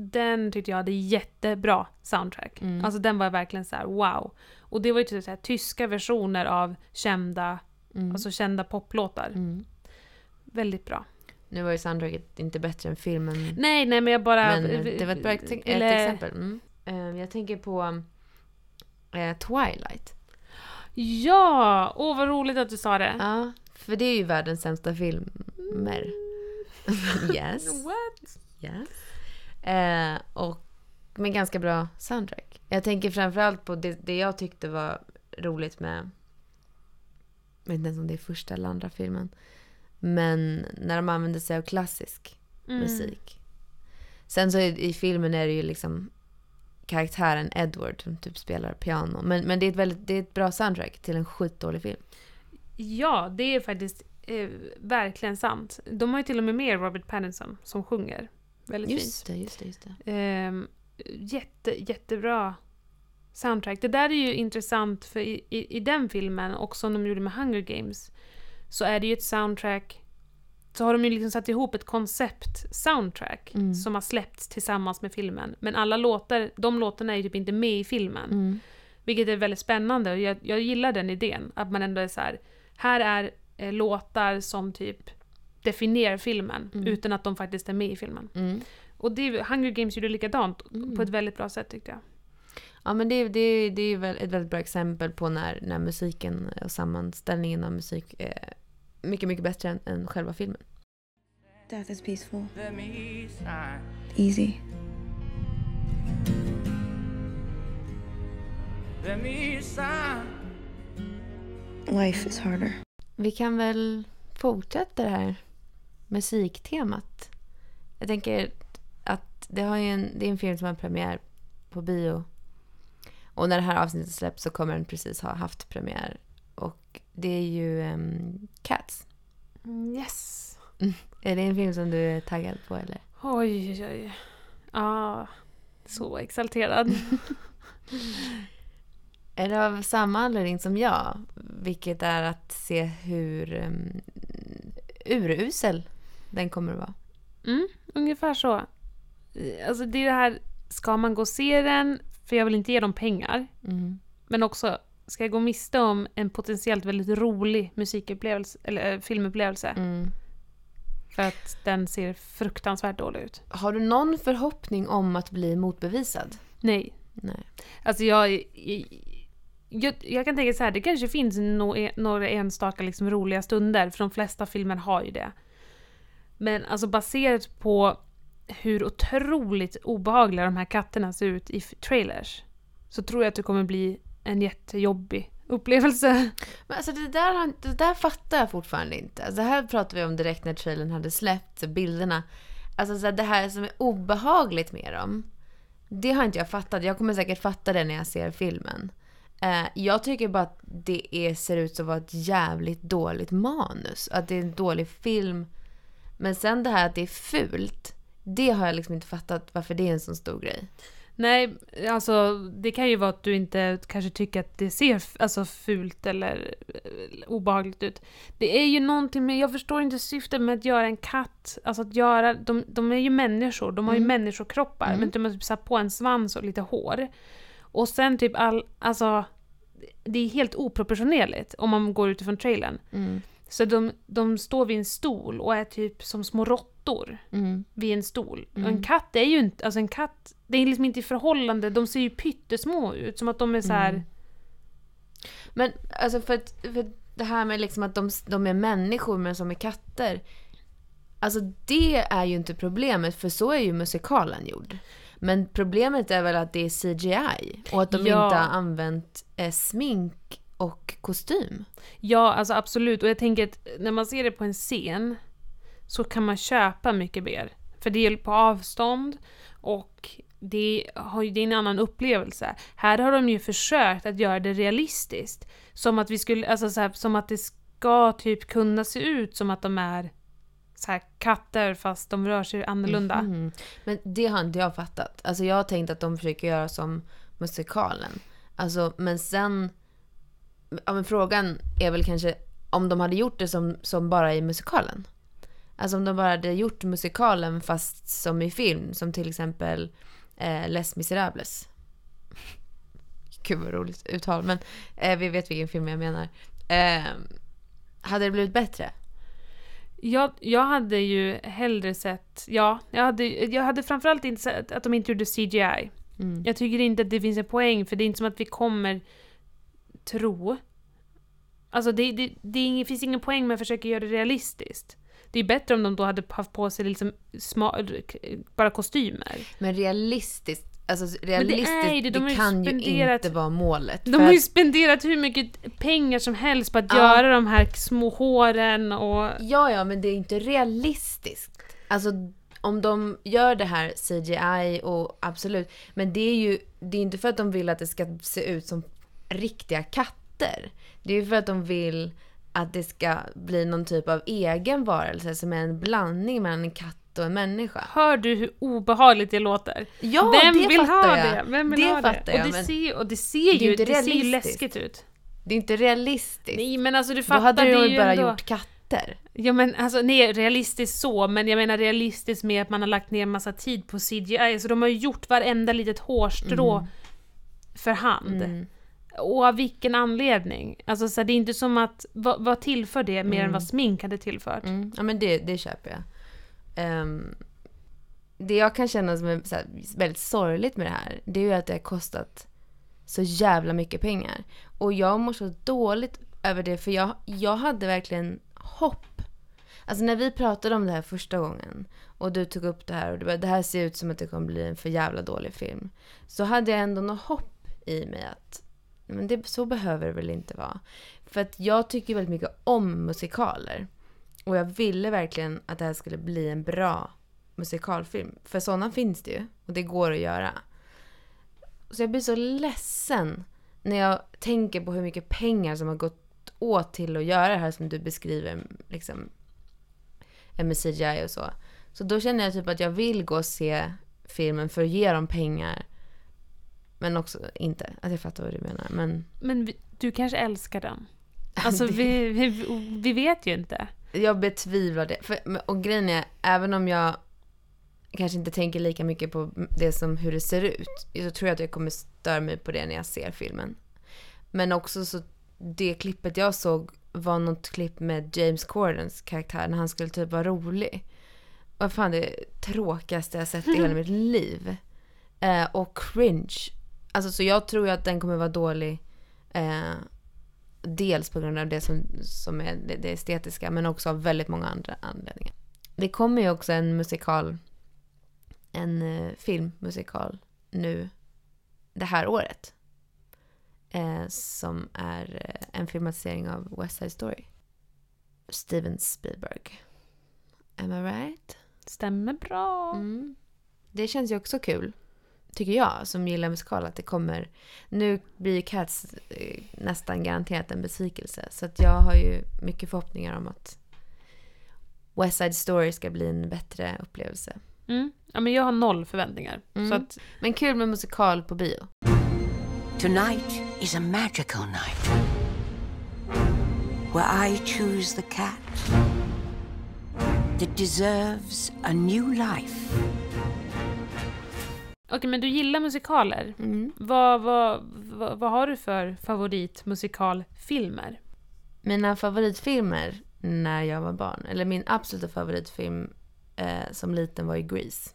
den tyckte jag hade jättebra soundtrack.
Mm.
Alltså den var verkligen så här: wow. Och det var ju typ så här, tyska versioner av kända,
Mm.
alltså kända poplåtar.
Mm.
Väldigt bra.
Nu var ju soundtracket inte bättre än filmen.
Nej, nej men jag bara...
Men eh, det var ett bra ett
Eller-
exempel. Mm. Eh, Jag tänker på eh, Twilight.
Ja! Åh vad roligt att du sa det.
Ja, för det är ju världens sämsta filmer. yes.
What?
yes. Eh, och med ganska bra soundtrack. Jag tänker framförallt på det, det jag tyckte var roligt med... Jag vet inte ens om det är första eller andra filmen. Men när de använder sig av klassisk
Mm.
musik. Sen så i, i filmen är det ju liksom karaktären Edward som typ spelar piano. Men, men det, är ett väldigt, det är ett bra soundtrack till en skitdålig film.
Ja, det är faktiskt eh, verkligen sant. De har ju till och med med Robert Pattinson som sjunger. Väldigt
Just det, just det, just det.
fint. Ehm, jätte, jättebra soundtrack. Det där är ju intressant för i, i, i den filmen, och som de gjorde med Hunger Games, så är det ju ett soundtrack så har de ju liksom satt ihop ett koncept-soundtrack
Mm.
som har släppts tillsammans med filmen. Men alla låtar, de låtarna är ju typ inte med i filmen.
Mm.
Vilket är väldigt spännande och jag, jag gillar den idén. Att man ändå är så här. här är eh, låtar som typ definierar filmen
Mm.
utan att de faktiskt är med i filmen.
Mm.
Och det, Hunger Games gjorde likadant
Mm.
på ett väldigt bra sätt tyckte jag.
Ja men det, det, det är väl ett väldigt bra exempel på när, när musiken och sammanställningen av musik är mycket, mycket bättre än, än själva filmen.
Death is peaceful. Easy. Life is harder.
Vi kan väl fortsätta det här musiktemat. Jag tänker att det, har en, det är en film som har premiär på bio. Och när det här avsnittet släpps så kommer den precis ha haft premiär. Och det är ju um, Cats.
Yes!
Är det en film som du är taggad på eller?
Oj, oj, oj. Ja, så exalterad.
Är det av samma anledning som jag? Vilket är att se hur um, urusel den kommer att vara.
Mm, ungefär så. Eh, Alltså det är det här, ska man gå och se den, för jag vill inte ge dem pengar.
Mm.
Men också, ska jag gå miste om en potentiellt väldigt rolig musikupplevelse, eller äh, filmupplevelse?
Mm.
För att den ser fruktansvärt dålig ut.
Har du någon förhoppning om att bli motbevisad?
Nej.
Nej.
Alltså jag... Jag, jag, jag kan tänka så här, det kanske finns no, några enstaka liksom roliga stunder, för de flesta filmer har ju det. Men alltså baserat på hur otroligt obehagliga de här katterna ser ut i trailers, så tror jag att det kommer bli en jättejobbig upplevelse.
Men alltså det där, det där fattar jag fortfarande inte. Alltså det här pratade vi om direkt när trailern hade släppts, bilderna. Alltså så det här som är obehagligt med dem, det har inte jag fattat. Jag kommer säkert fatta det när jag ser filmen. Eh, jag tycker bara att det är, ser ut som att vara ett jävligt dåligt manus. Att det är en dålig film. Men sen det här att det är fult, det har jag liksom inte fattat varför det är en sån stor grej.
Nej, alltså det kan ju vara att du inte kanske tycker att det ser alltså, fult eller eh, obehagligt ut. Det är ju någonting med, jag förstår inte syftet med att göra en katt, alltså att göra, de, de är ju människor, de har ju
Mm.
människokroppar,
Mm.
men de har typ satt på en svans och lite hår. Och sen typ all, alltså, det är helt oproportionerligt om man går utifrån trailern.
Mm.
Så de, de står vid en stol och är typ som små råttor
Mm.
vid en stol.
Mm.
Och en katt är ju inte, alltså en katt, det är liksom inte i förhållande, de ser ju pyttesmå ut, som att de är så här.
Mm. Men alltså för, att, för det här med liksom att de, de är människor men som är katter. Alltså det är ju inte problemet för så är ju musikalen gjord. Men problemet är väl att det är CGI och att de
Ja.
inte har använt eh, smink och kostym.
Ja, alltså absolut. Och jag tänker att när man ser det på en scen så kan man köpa mycket mer. För det är på avstånd och det, har, ju- det är en annan upplevelse. Här har de ju försökt att göra det realistiskt. Som att vi skulle, alltså så här, som att det ska typ kunna se ut som att de är så här katter fast de rör sig annorlunda.
Mm. Men det har inte jag fattat. Alltså jag har tänkt att de försöker göra som musikalen. Alltså, men sen... Ja, men frågan är väl kanske om de hade gjort det som, som bara i musikalen. Alltså om de bara hade gjort musikalen fast som i film. Som till exempel eh, Les Misérables. Gud vad roligt uttal. Men eh, vi vet vilken film jag menar. Eh, hade det blivit bättre?
Jag, jag hade ju hellre sett, ja, jag hade, jag hade framförallt inte sett att de inte gjorde CGI.
Mm.
Jag tycker inte att det finns en poäng, för det är inte som att vi kommer tro. Alltså det, det, det finns ingen poäng med att försöka göra det realistiskt. Det är bättre om de då hade haft på sig liksom sma, bara kostymer.
Men realistiskt, alltså realistiskt,
det,
det,
de ju
kan ju inte vara målet.
De har ju spenderat hur mycket pengar som helst på att
Ja.
göra de här små håren och...
Ja, ja, men det är inte realistiskt. Alltså om de gör det här CGI och absolut, men det är ju det är inte för att de vill att det ska se ut som riktiga katter. Det är ju för att de vill att det ska bli någon typ av egen varelse som är en blandning mellan en katt och en människa.
Hör du hur obehagligt det låter?
Ja,
Vem
det
vill
fattar
ha
jag.
det? Vem vill
Det
ha
fattar
det?
jag,
och, det ser, och det ser
det
ju,
inte
det ser ju läskigt ut.
Det är inte realistiskt.
Nej men alltså du
Då
fattar,
hade
det
de
är
ju bara
ändå...
gjort katter.
Ja men alltså nej, realistiskt så, men jag menar realistiskt med att man har lagt ner massa tid på CGI, alltså de har ju gjort varenda litet hårstrå
Mm.
för hand. Och av vilken anledning? Alltså så här, det är inte som att, vad, vad tillför det mer än vad smink hade tillfört?
Mm, ja men det, det köper jag. Ehm, det jag kan känna som är här, väldigt sorgligt med det här, det är ju att det har kostat så jävla mycket pengar. Och jag mår så dåligt över det, för jag, jag hade verkligen hopp. Alltså när vi pratade om det här första gången och du tog upp det här och du bara, det här ser ut som att det kommer bli en för jävla dålig film. Så hade jag ändå något hopp i mig att men det, så behöver det väl inte vara. För att jag tycker väldigt mycket om musikaler. Och jag ville verkligen att det här skulle bli en bra musikalfilm. För sådana finns det ju. Och det går att göra. Så jag blir så ledsen när jag tänker på hur mycket pengar som har gått åt till att göra det här som du beskriver. Liksom, med CGI och så. Så då känner jag typ att jag vill gå och se filmen för att ge dem pengar. Men också inte. Att jag fattar vad du menar. Men
Men vi, du kanske älskar den? Alltså vi, vi, vi vet ju inte.
Jag betvivlar det. För, och grejen är, även om jag kanske inte tänker lika mycket på det som hur det ser ut, så tror jag att jag kommer störa mig på det när jag ser filmen. Men också så, det klippet jag såg var något klipp med James Cordens karaktär när han skulle typ vara rolig. Vad fan det tråkigaste jag sett i hela mitt liv. Eh, och cringe. Alltså så jag tror ju att den kommer vara dålig. Eh, dels på grund av det som, som är det, det estetiska men också av väldigt många andra anledningar. Det kommer ju också en musikal, en eh, filmmusikal nu det här året. Eh, som är eh, en filmatisering av West Side Story. Steven Spielberg. Am I right?
Stämmer bra.
Mm. Det känns ju också kul. Tycker jag som gillar musikal att det kommer. Nu blir ju Cats eh, nästan garanterat en besvikelse. Så att jag har ju mycket förhoppningar om att West Side Story ska bli en bättre upplevelse.
Mm. Ja men jag har noll förväntningar.
Mm.
Så att,
Men kul med musikal på bio.
Tonight is a magical night where I choose the cat that deserves a new life.
Okej men du gillar musikaler.
Mm.
Vad, vad, vad, vad har du för favoritmusikalfilmer?
Mina favoritfilmer när jag var barn, eller min absoluta favoritfilm eh, som liten var ju Grease.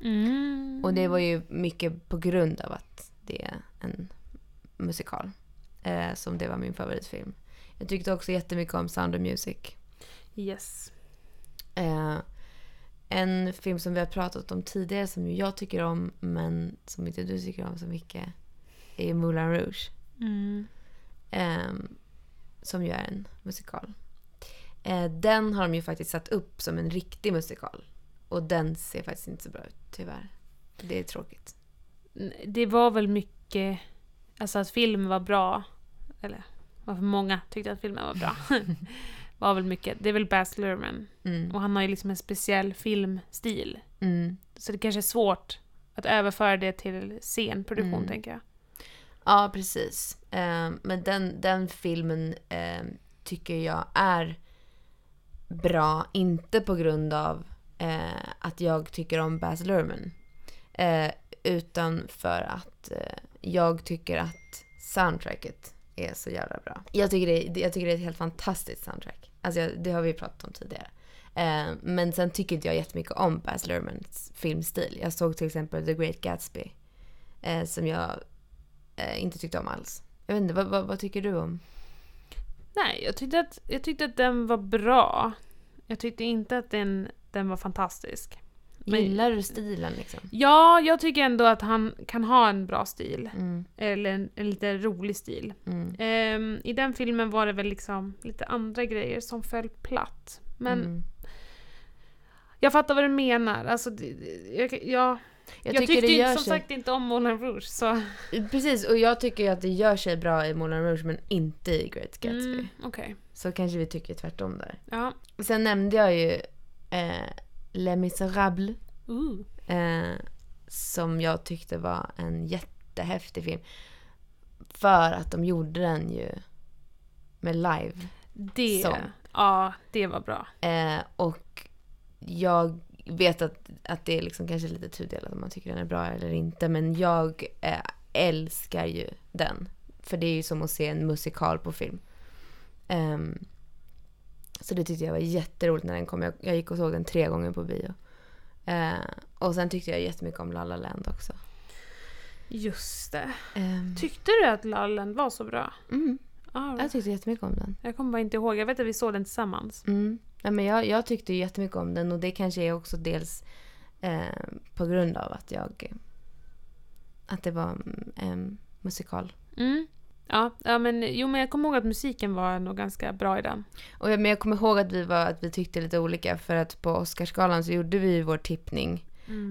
Mm.
Och det var ju mycket på grund av att det är en musikal. Eh, som det var min favoritfilm. Jag tyckte också jättemycket om Sound of Music.
Yes.
Eh, en film som vi har pratat om tidigare som jag tycker om men som inte du tycker om så mycket är Moulin Rouge.
Mm.
ehm, som ju är en musikal. Eh, den har de ju faktiskt satt upp som en riktig musikal. Och den ser faktiskt inte så bra ut, tyvärr. Det är tråkigt.
Det var väl mycket, alltså att filmen var bra, eller varför många tyckte att filmen var bra. var väl mycket, det är väl Baz Luhrmann.
Mm.
Och han har ju liksom en speciell filmstil.
Mm.
Så det kanske är svårt att överföra det till scenproduktion,
Mm.
tänker jag.
Ja, precis. Eh, men den, den filmen eh, tycker jag är bra, inte på grund av eh, att jag tycker om Baz Luhrmann. Eh, utan för att eh, jag tycker att soundtracket är så jävla bra. Jag tycker det, jag tycker det är ett helt fantastiskt soundtrack. Alltså jag, det har vi pratat om tidigare. Eh, men sen tycker inte jag jättemycket om Baz Luhrmanns filmstil. Jag såg till exempel The Great Gatsby. Eh, som jag eh, inte tyckte om alls. Jag vet inte, vad, vad, vad tycker du om?
Nej, jag tyckte att, jag tyckte att den var bra. Jag tyckte inte att den, den var fantastisk. Men-
Gillar du stilen liksom?
Ja, jag tycker ändå att han kan ha en bra stil.
Mm,
Eller en, en lite rolig stil.
mm,
Ehm, I den filmen var det väl liksom lite andra grejer som föll platt. Men
mm.
jag fattar vad du menar. Alltså, jag, jag,
Jag,
jag,
tycker
tyckte
det
inte,
gör
som
sig...
sagt inte om Moulin Rouge. Så.
Precis, och jag tycker att det gör sig bra i Moulin Rouge men inte i Great Gatsby.
Mm, Okej.
Så kanske vi tycker tvärtom där.
Ja.
Sen nämnde jag ju eh, Les Misérables.
Uh.
Eh, som jag tyckte var en jättehäftig film. För att de gjorde den ju med live.
Det,
Sång.
ja, det var bra.
Eh, och jag vet att, att det är liksom kanske lite tudelat om man tycker den är bra eller inte. Men jag eh, älskar ju den. För det är ju som att se en musikal på film. Ehm, så det tyckte jag var jätteroligt när den kom. Jag, jag gick och såg den tre gånger på bio. Eh, och sen tyckte jag jättemycket om La La Land också.
Just det.
Ehm,
Tyckte du att La La Land var så bra?
mm,
Ja,
jag tyckte jättemycket om den.
jag kommer bara inte ihåg. Jag vet att vi såg den tillsammans.
Mm. Ja, men jag, jag tyckte jättemycket om den och det kanske är också dels eh, på grund av att jag... Att det var en musikal.
Mm. Ja, ja, men jo men jag kommer ihåg att musiken var nog ganska bra i den.
Och jag, men jag kommer ihåg att vi, var, att vi tyckte lite olika för att på Oscarsgalan så gjorde vi ju vår tippning.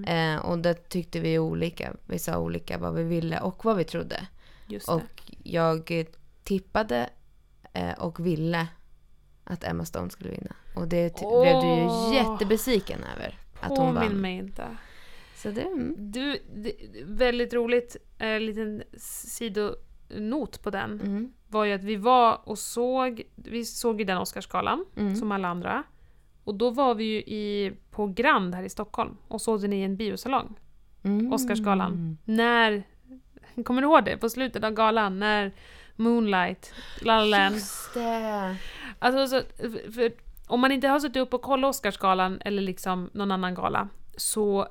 Eh, och där tyckte vi olika. Vi sa olika vad vi ville och vad vi trodde.
Just det.
Och jag eh, tippade eh, och ville att Emma Stone skulle vinna. Och det ty- blev du ju jättebesviken över. Att hon
Påminn
vann.
mig inte.
Så det, mm.
Du, det, väldigt roligt, en liten sidonot på den
Mm.
var ju att vi var och såg, vi såg ju den Oscarsgalan
Mm.
som alla andra. Och då var vi ju i, på Grand här i Stockholm och såg den i en biosalong,
Mm.
Oscarsgalan. När, kommer du ihåg det? På slutet av galan när Moonlight, La La Land.
Just det.
Alltså, så, för, om man inte har suttit upp och kollat Oscarsgalan eller liksom någon annan gala så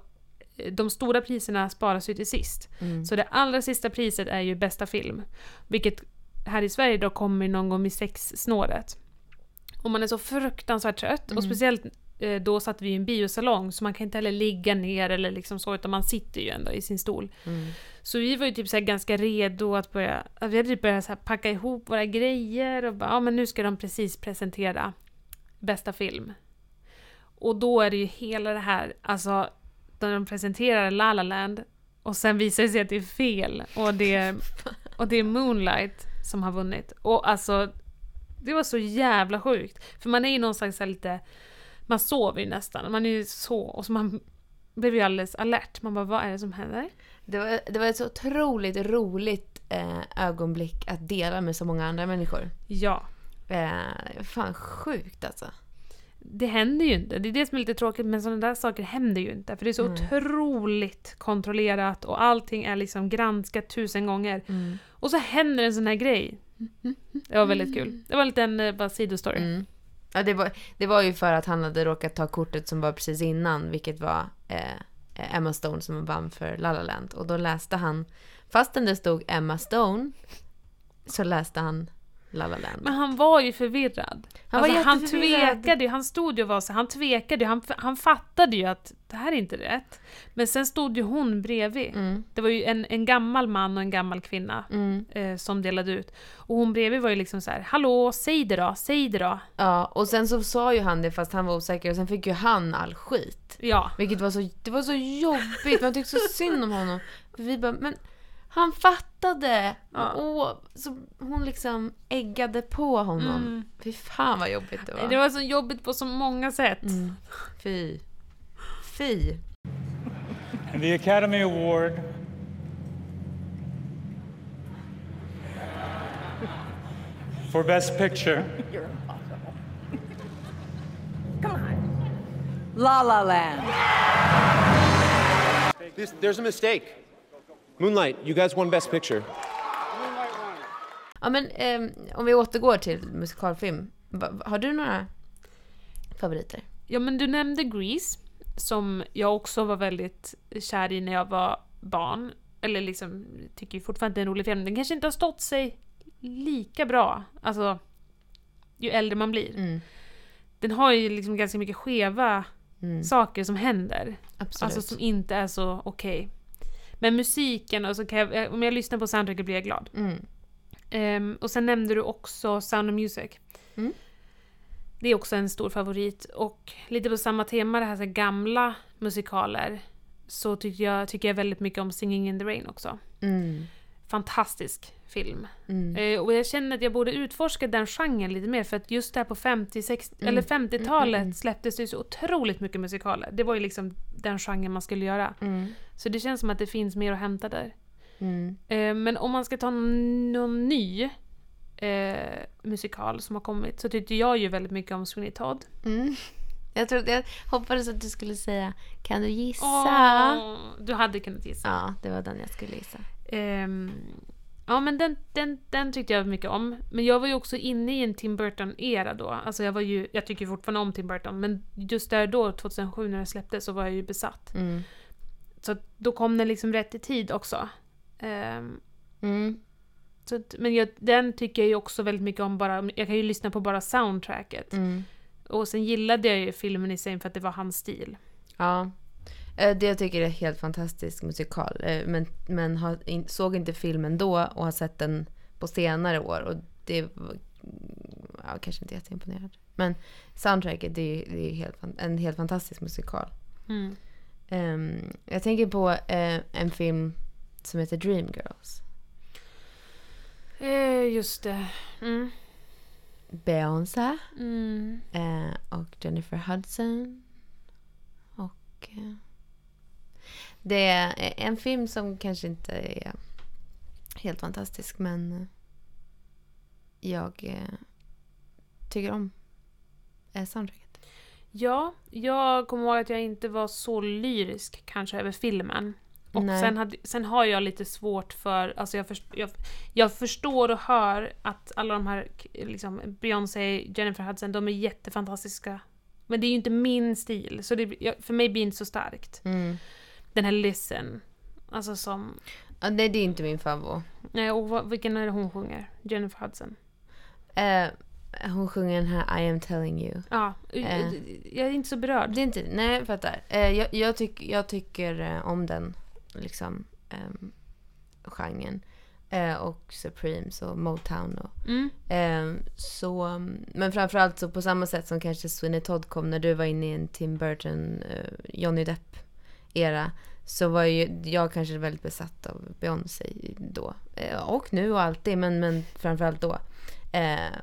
de stora priserna sparas ju till sist.
Mm.
Så det allra sista priset är ju bästa film. Vilket här i Sverige då kommer någon gång vid sexsnåret. Och man är så fruktansvärt trött och speciellt eh, då satt vi i en biosalong så man kan inte heller ligga ner eller liksom så utan man sitter ju ändå i sin stol.
Mm.
Så vi var ju typ så ganska redo att börja, vi hade typ börjat så packa ihop våra grejer och bara, ja men nu ska de precis presentera bästa film. Och då är det ju hela det här, alltså, när de presenterar La La Land och sen visar det sig att det är fel och det är, och det är Moonlight som har vunnit. Och alltså, det var så jävla sjukt. För man är ju någonstans lite, man sover ju nästan, man är ju så, och så man blev ju alldeles alert. Man bara, vad är det som händer?
Det, var, det var ett så otroligt roligt eh, ögonblick att dela med så många andra människor.
Ja.
Eh, fan sjukt alltså.
Det händer ju inte. Det är det som är lite tråkigt, men sådana där saker händer ju inte. För det är så otroligt kontrollerat och allting är liksom granskat tusen gånger. Och så händer en sån här grej. Det var väldigt kul. Det var en liten eh, bara sidostory.
Mm. Ja, det, var, det var ju för att han hade råkat ta kortet som var precis innan, vilket var eh, Emma Stone som vann för La La Land. Och då läste han, fastän det stod Emma Stone, så läste han La La Land.
Men han var ju förvirrad.
Han var
alltså, han tvekade ju, han stod ju och var så, han tvekade ju, han, han fattade ju att det här är inte rätt. Men sen stod ju hon bredvid.
Mm.
Det var ju en, en gammal man och en gammal kvinna
Mm.
eh, som delade ut. Och hon bredvid var ju liksom så här: hallå, säg det då, säg det då.
Ja, och sen så sa ju han det fast han var osäker och sen fick ju han all skit.
Ja.
Vilket var så, det var så jobbigt, man tyckte så synd om honom. Vi bara, men han fattade!
Ja.
Och så hon liksom äggade på honom.
Mm.
Fy fan vad jobbigt det var.
Det var så jobbigt på så många sätt.
Mm. Fy. Fy.
The Academy Award for Best Picture
La La Land.
This, there's a mistake. Moonlight, you guys won Best Picture.
Ja men ehm, om vi återgår till musikalfilm. Har du några favoriter?
Ja men du nämnde Grease, som jag också var väldigt kär i när jag var barn. Eller liksom, tycker fortfarande det är en rolig film. Den kanske inte har stått sig lika bra, alltså ju äldre man blir.
Mm.
Den har ju liksom ganska mycket skeva saker som händer.
Absolut.
Alltså som inte är så okej. Men musiken, och så kan jag, om jag lyssnar på soundtracket blir jag glad.
Mm.
Ehm, och sen nämnde du också Sound of Music.
Mm.
Det är också en stor favorit. Och lite på samma tema, det här, så här gamla musikaler, så tycker jag, tycker jag väldigt mycket om Singing in the Rain också.
Mm.
Fantastisk film.
Mm.
Eh, och jag känner att jag borde utforska den genren lite mer, för att just där på 50, 60,
Mm.
eller 50-talet
Mm, mm, mm.
släpptes det så otroligt mycket musikaler. Det var ju liksom den genren man skulle göra. Så det känns som att det finns mer att hämta där. Eh, men om man ska ta någon, ny eh, musikal som har kommit så tyckte jag ju väldigt mycket om Sweeney Todd.
Jag, trodde, jag hoppades att du skulle säga Kan du gissa?
Åh, du hade kunnat gissa.
Ja, det var den jag skulle gissa.
Ehm, ja men den, den, den tyckte jag mycket om. Men jag var ju också inne i en Tim Burton-era då. Alltså jag var ju, jag tycker fortfarande om Tim Burton, men just där då, 2007 när det släpptes, så var jag ju besatt.
Mm.
Så då kom den liksom rätt i tid också. Ehm,
Mm.
så men jag, den tycker jag ju också väldigt mycket om bara, jag kan ju lyssna på bara soundtracket.
Mm.
Och sen gillade jag ju filmen i sig för att det var hans stil.
Ja. Eh, Det jag tycker är helt fantastisk musikal. Eh, Men, men har, såg inte filmen då och har sett den på senare år. Och det var ja, kanske inte jätteimponerad. Men soundtracket det är, det är helt, en helt fantastisk musikal.
Mm.
Ehm, jag tänker på eh, en film som heter Dreamgirls.
Eh, just det. Mm.
Beyoncé
Mm.
eh, och Jennifer Hudson. Och... Eh, det är en film som kanske inte är helt fantastisk men eh, jag eh, tycker om eh, soundtracket.
Ja, jag kommer ihåg att jag inte var så lyrisk kanske över filmen. Och sen, hade, sen har jag lite svårt för, alltså jag, först, jag, jag förstår och hör att alla de här, liksom Beyoncé, Jennifer Hudson, de är jättefantastiska. Men det är ju inte min stil, så det, för mig blir det inte så starkt.
Mm.
Den här Listen, alltså som,
Ja, nej, det är inte min favorit.
nej, och vad, vilken är det hon sjunger? Jennifer Hudson.
Eh, hon sjunger den här I am telling you.
Ja,
Eh.
jag är inte så berörd.
Det är inte, nej jag fattar. Eh, jag, jag, tyck, jag tycker eh, om den liksom um, genren. Eh, och Supremes och Motown och
Mm.
eh, så, men framförallt så på samma sätt som kanske Sweeney Todd kom när du var inne i en Tim Burton, eh, Johnny Depp era. Så var ju jag kanske väldigt besatt av Beyoncé då. Eh, och nu och alltid, men, men framförallt då. Eh,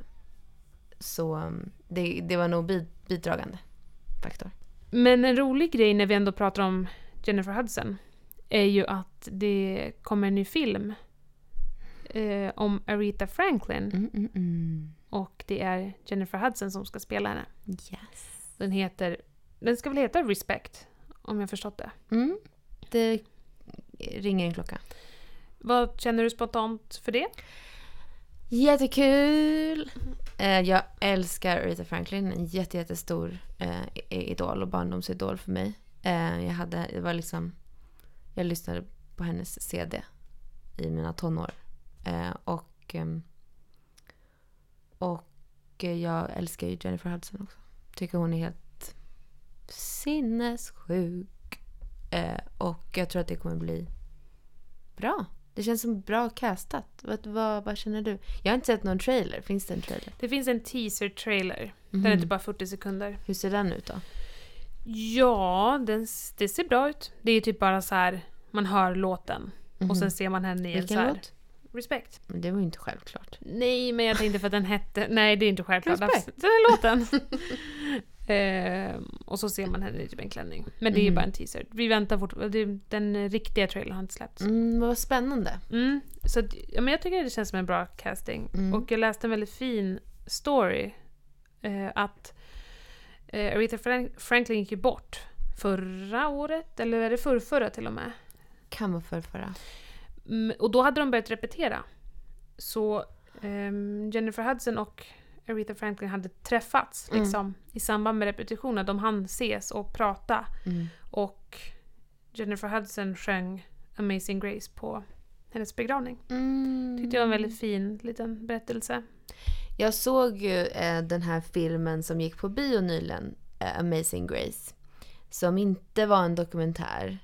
så mm, det, det var nog bid, bidragande faktor.
Men en rolig grej när vi ändå pratar om Jennifer Hudson är ju att det kommer en ny film eh, om Aretha Franklin.
Mm,
Och det är Jennifer Hudson som ska spela henne.
Yes.
Den heter, den ska väl heta Respect, om jag förstått det.
Mm. Det ringer en klocka.
Vad känner du spontant för det?
Jättekul! Eh, jag älskar Aretha Franklin. En jätte, jättestor eh, idol och barndomsidol för mig. Eh, jag hade, det var liksom... Jag lyssnade på hennes CD i mina tonår. Och... ehm, och jag älskar ju Jennifer Hudson också. Tycker hon är helt sinnessjuk. Eh, och jag tror att det kommer bli bra. Det känns som bra castat. Vad, vad, vad känner du? Jag har inte sett någon trailer. Finns det en trailer?
Det finns en teaser-trailer. Den
Mhm.
är typ bara 40 sekunder.
Hur ser den ut då?
Ja, den, det ser bra ut. Det är typ bara så här, man hör låten.
Mhm.
Och sen ser man henne i en
Vilken
så här...
låt?
Respect.
Men det var ju inte självklart.
Nej, men jag tänkte för att den hette... Nej, det är inte självklart.
Respect.
Den här låten. Ehm, och så ser man henne i typ en klänning. Men det är ju
Mhm.
bara en teaser. Vi väntar fortfarande. Den riktiga trailern har inte släppts.
Mm, vad spännande.
Mm, så att, ja, men jag tycker det känns som en bra casting.
Mm.
Och jag läste en väldigt fin story. Eh, att eh, Aretha Frank- Franklin gick ju bort förra året, eller är det förrförra till och med?
Kan vara förrförra.
Mm, och då hade de börjat repetera. Så ehm, Jennifer Hudson och Aretha Franklin hade träffats
Mm.
liksom, i samband med repetitionen. De hann ses och prata.
Mm.
Och Jennifer Hudson sjöng Amazing Grace på hennes begravning.
Mm.
Tyckte jag var en väldigt fin liten berättelse.
Jag såg ju eh, den här filmen som gick på bio nyligen, eh, Amazing Grace. Som inte var en dokumentär.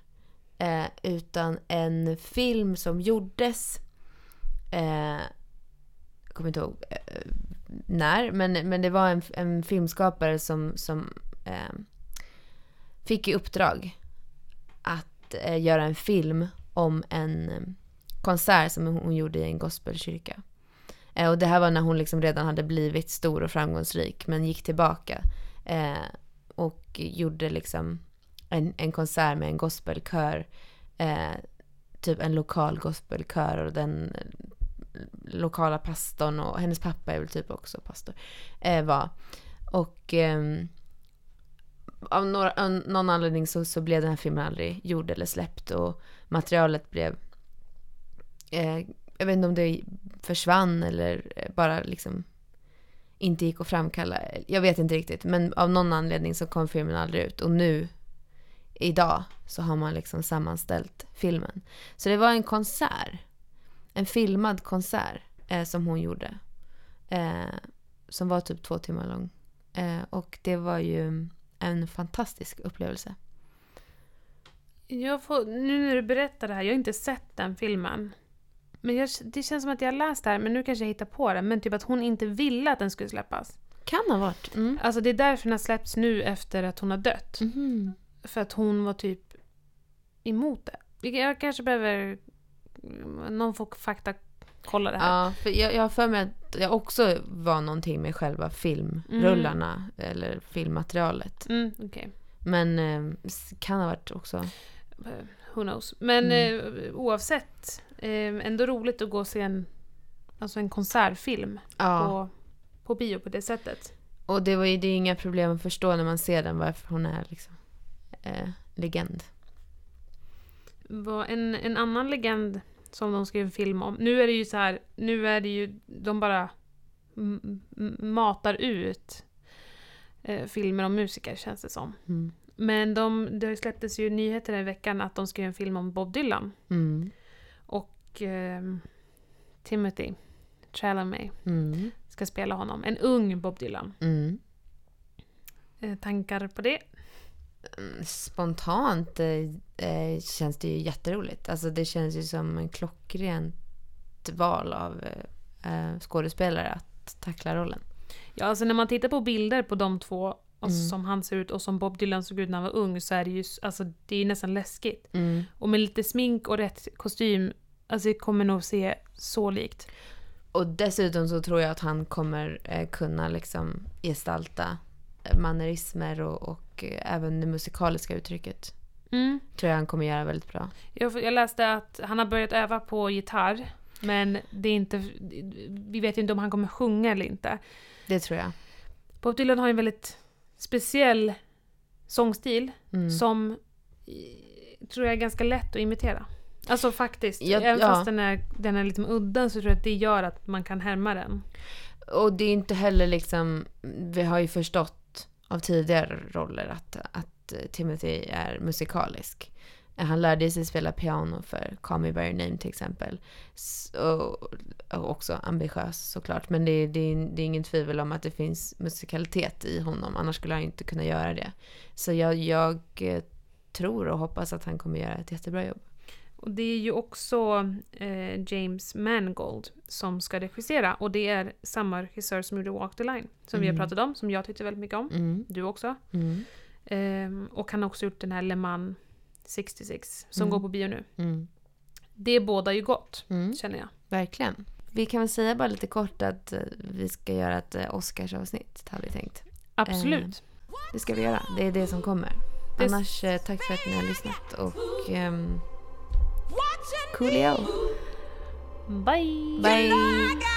Eh, utan en film som gjordes. Jag kommer inte ihåg eh, eh, när, men, men det var en, en filmskapare som, som eh, fick i uppdrag att eh, göra en film om en eh, konsert som hon gjorde i en gospelkyrka. Eh, och det här var när hon liksom redan hade blivit stor och framgångsrik men gick tillbaka eh, och gjorde liksom en, en konsert med en gospelkör. Eh, typ en lokal gospelkör och den lokala pastorn och hennes pappa är väl typ också pastor. Eh, var. Och eh, av, några, av någon anledning så, så blev den här filmen aldrig gjord eller släppt och materialet blev eh, jag vet inte om det försvann eller bara liksom inte gick att framkalla. Jag vet inte riktigt. Men av någon anledning så kom filmen aldrig ut. Och nu, idag, så har man liksom sammanställt filmen. Så det var en konsert. En filmad konsert eh, som hon gjorde. Eh, som var typ två timmar lång. Eh, och det var ju en fantastisk upplevelse.
Jag får, nu när du berättar det här, jag har inte sett den filmen. Men jag, det känns som att jag har läst det här, men nu kanske jag hittar på det. Men typ att hon inte ville att den skulle släppas.
Kan ha varit. Mm.
Alltså det är därför den har släppts nu efter att hon har dött.
Mhm.
För att hon var typ emot det. Jag kanske behöver... Någon får fakta kolla det här.
Ja, för jag, jag har för mig att det också var någonting med själva filmrullarna eller filmmaterialet.
Mm, okej.
Men eh, kan ha varit också.
Eh, Who knows. Men
Mm.
eh, oavsett, eh, ändå roligt att gå och se en, alltså en konsertfilm
Ja.
på, på bio på det sättet.
Och det, var ju, det är inga problem att förstå när man ser den varför hon är liksom eh, legend.
Vad- En, en annan legend som de skrev en film om. Nu är det ju så här, nu är det ju, de bara matar ut eh, filmer om musiker känns det som.
Mm.
Men de, det släpptes ju nyheter i veckan att de skrev en film om Bob Dylan.
Mm.
Och ehm, Timothy Chalamet
Mm.
ska spela honom. En ung Bob Dylan.
Mm.
Eh, tankar på det?
Mm, Spontant eh, eh, känns det ju jätteroligt. Alltså det känns ju som en klockrent val av eh, eh, skådespelare att tackla rollen.
Ja, alltså när man tittar på bilder på de två, alltså
Mm.
som han ser ut och som Bob Dylan såg ut när han var ung, så är det ju alltså, det är nästan läskigt.
Mm.
Och med lite smink och rätt kostym, alltså det kommer nog se så likt.
Och dessutom så tror jag att han kommer eh, kunna liksom gestalta eh, mannerismer och, och eh, även det musikaliska uttrycket.
Mm.
Tror jag han kommer göra väldigt bra.
Jag, jag läste att han har börjat öva på gitarr, men det är inte, vi vet ju inte om han kommer sjunga eller inte.
Det tror jag.
Bob Dylan har en väldigt speciell sångstil
Mm.
som eh, tror jag är ganska lätt att imitera. Alltså faktiskt.
Ja,
Även
ja.
fast den är, den är lite udda så tror jag att det gör att man kan härma den.
Och det är inte heller liksom, vi har ju förstått av tidigare roller att, att Timothy är musikalisk. Han lärde sig spela piano för Call Me By Your Name till exempel. Så, Och, också ambitiös såklart. Men det, det, det är ingen tvivel om att det finns musikalitet i honom. Annars skulle han inte kunna göra det. Så jag, jag eh, tror och hoppas att han kommer göra ett jättebra jobb.
Och det är ju också eh, James Mangold som ska regissera. Och det är samma regissör som gjorde Walk the Line. Som vi har
Mm.
pratat om, som jag tyckte väldigt mycket om.
Mm.
Du också.
Mm.
Ehm, och han har också gjort den här Le Mans 66 som
Mm.
går på bio nu.
Mm.
Det bådar ju gott,
Mm.
känner jag.
Verkligen. Vi kan väl säga bara lite kort att eh, vi ska göra ett eh, Oscarsavsnitt, har vi tänkt.
Absolut.
Eh, det ska vi göra. Det är det som kommer.
Det-
Annars, eh, tack för att ni har lyssnat och... ehm, coolio!
Bye!
Bye!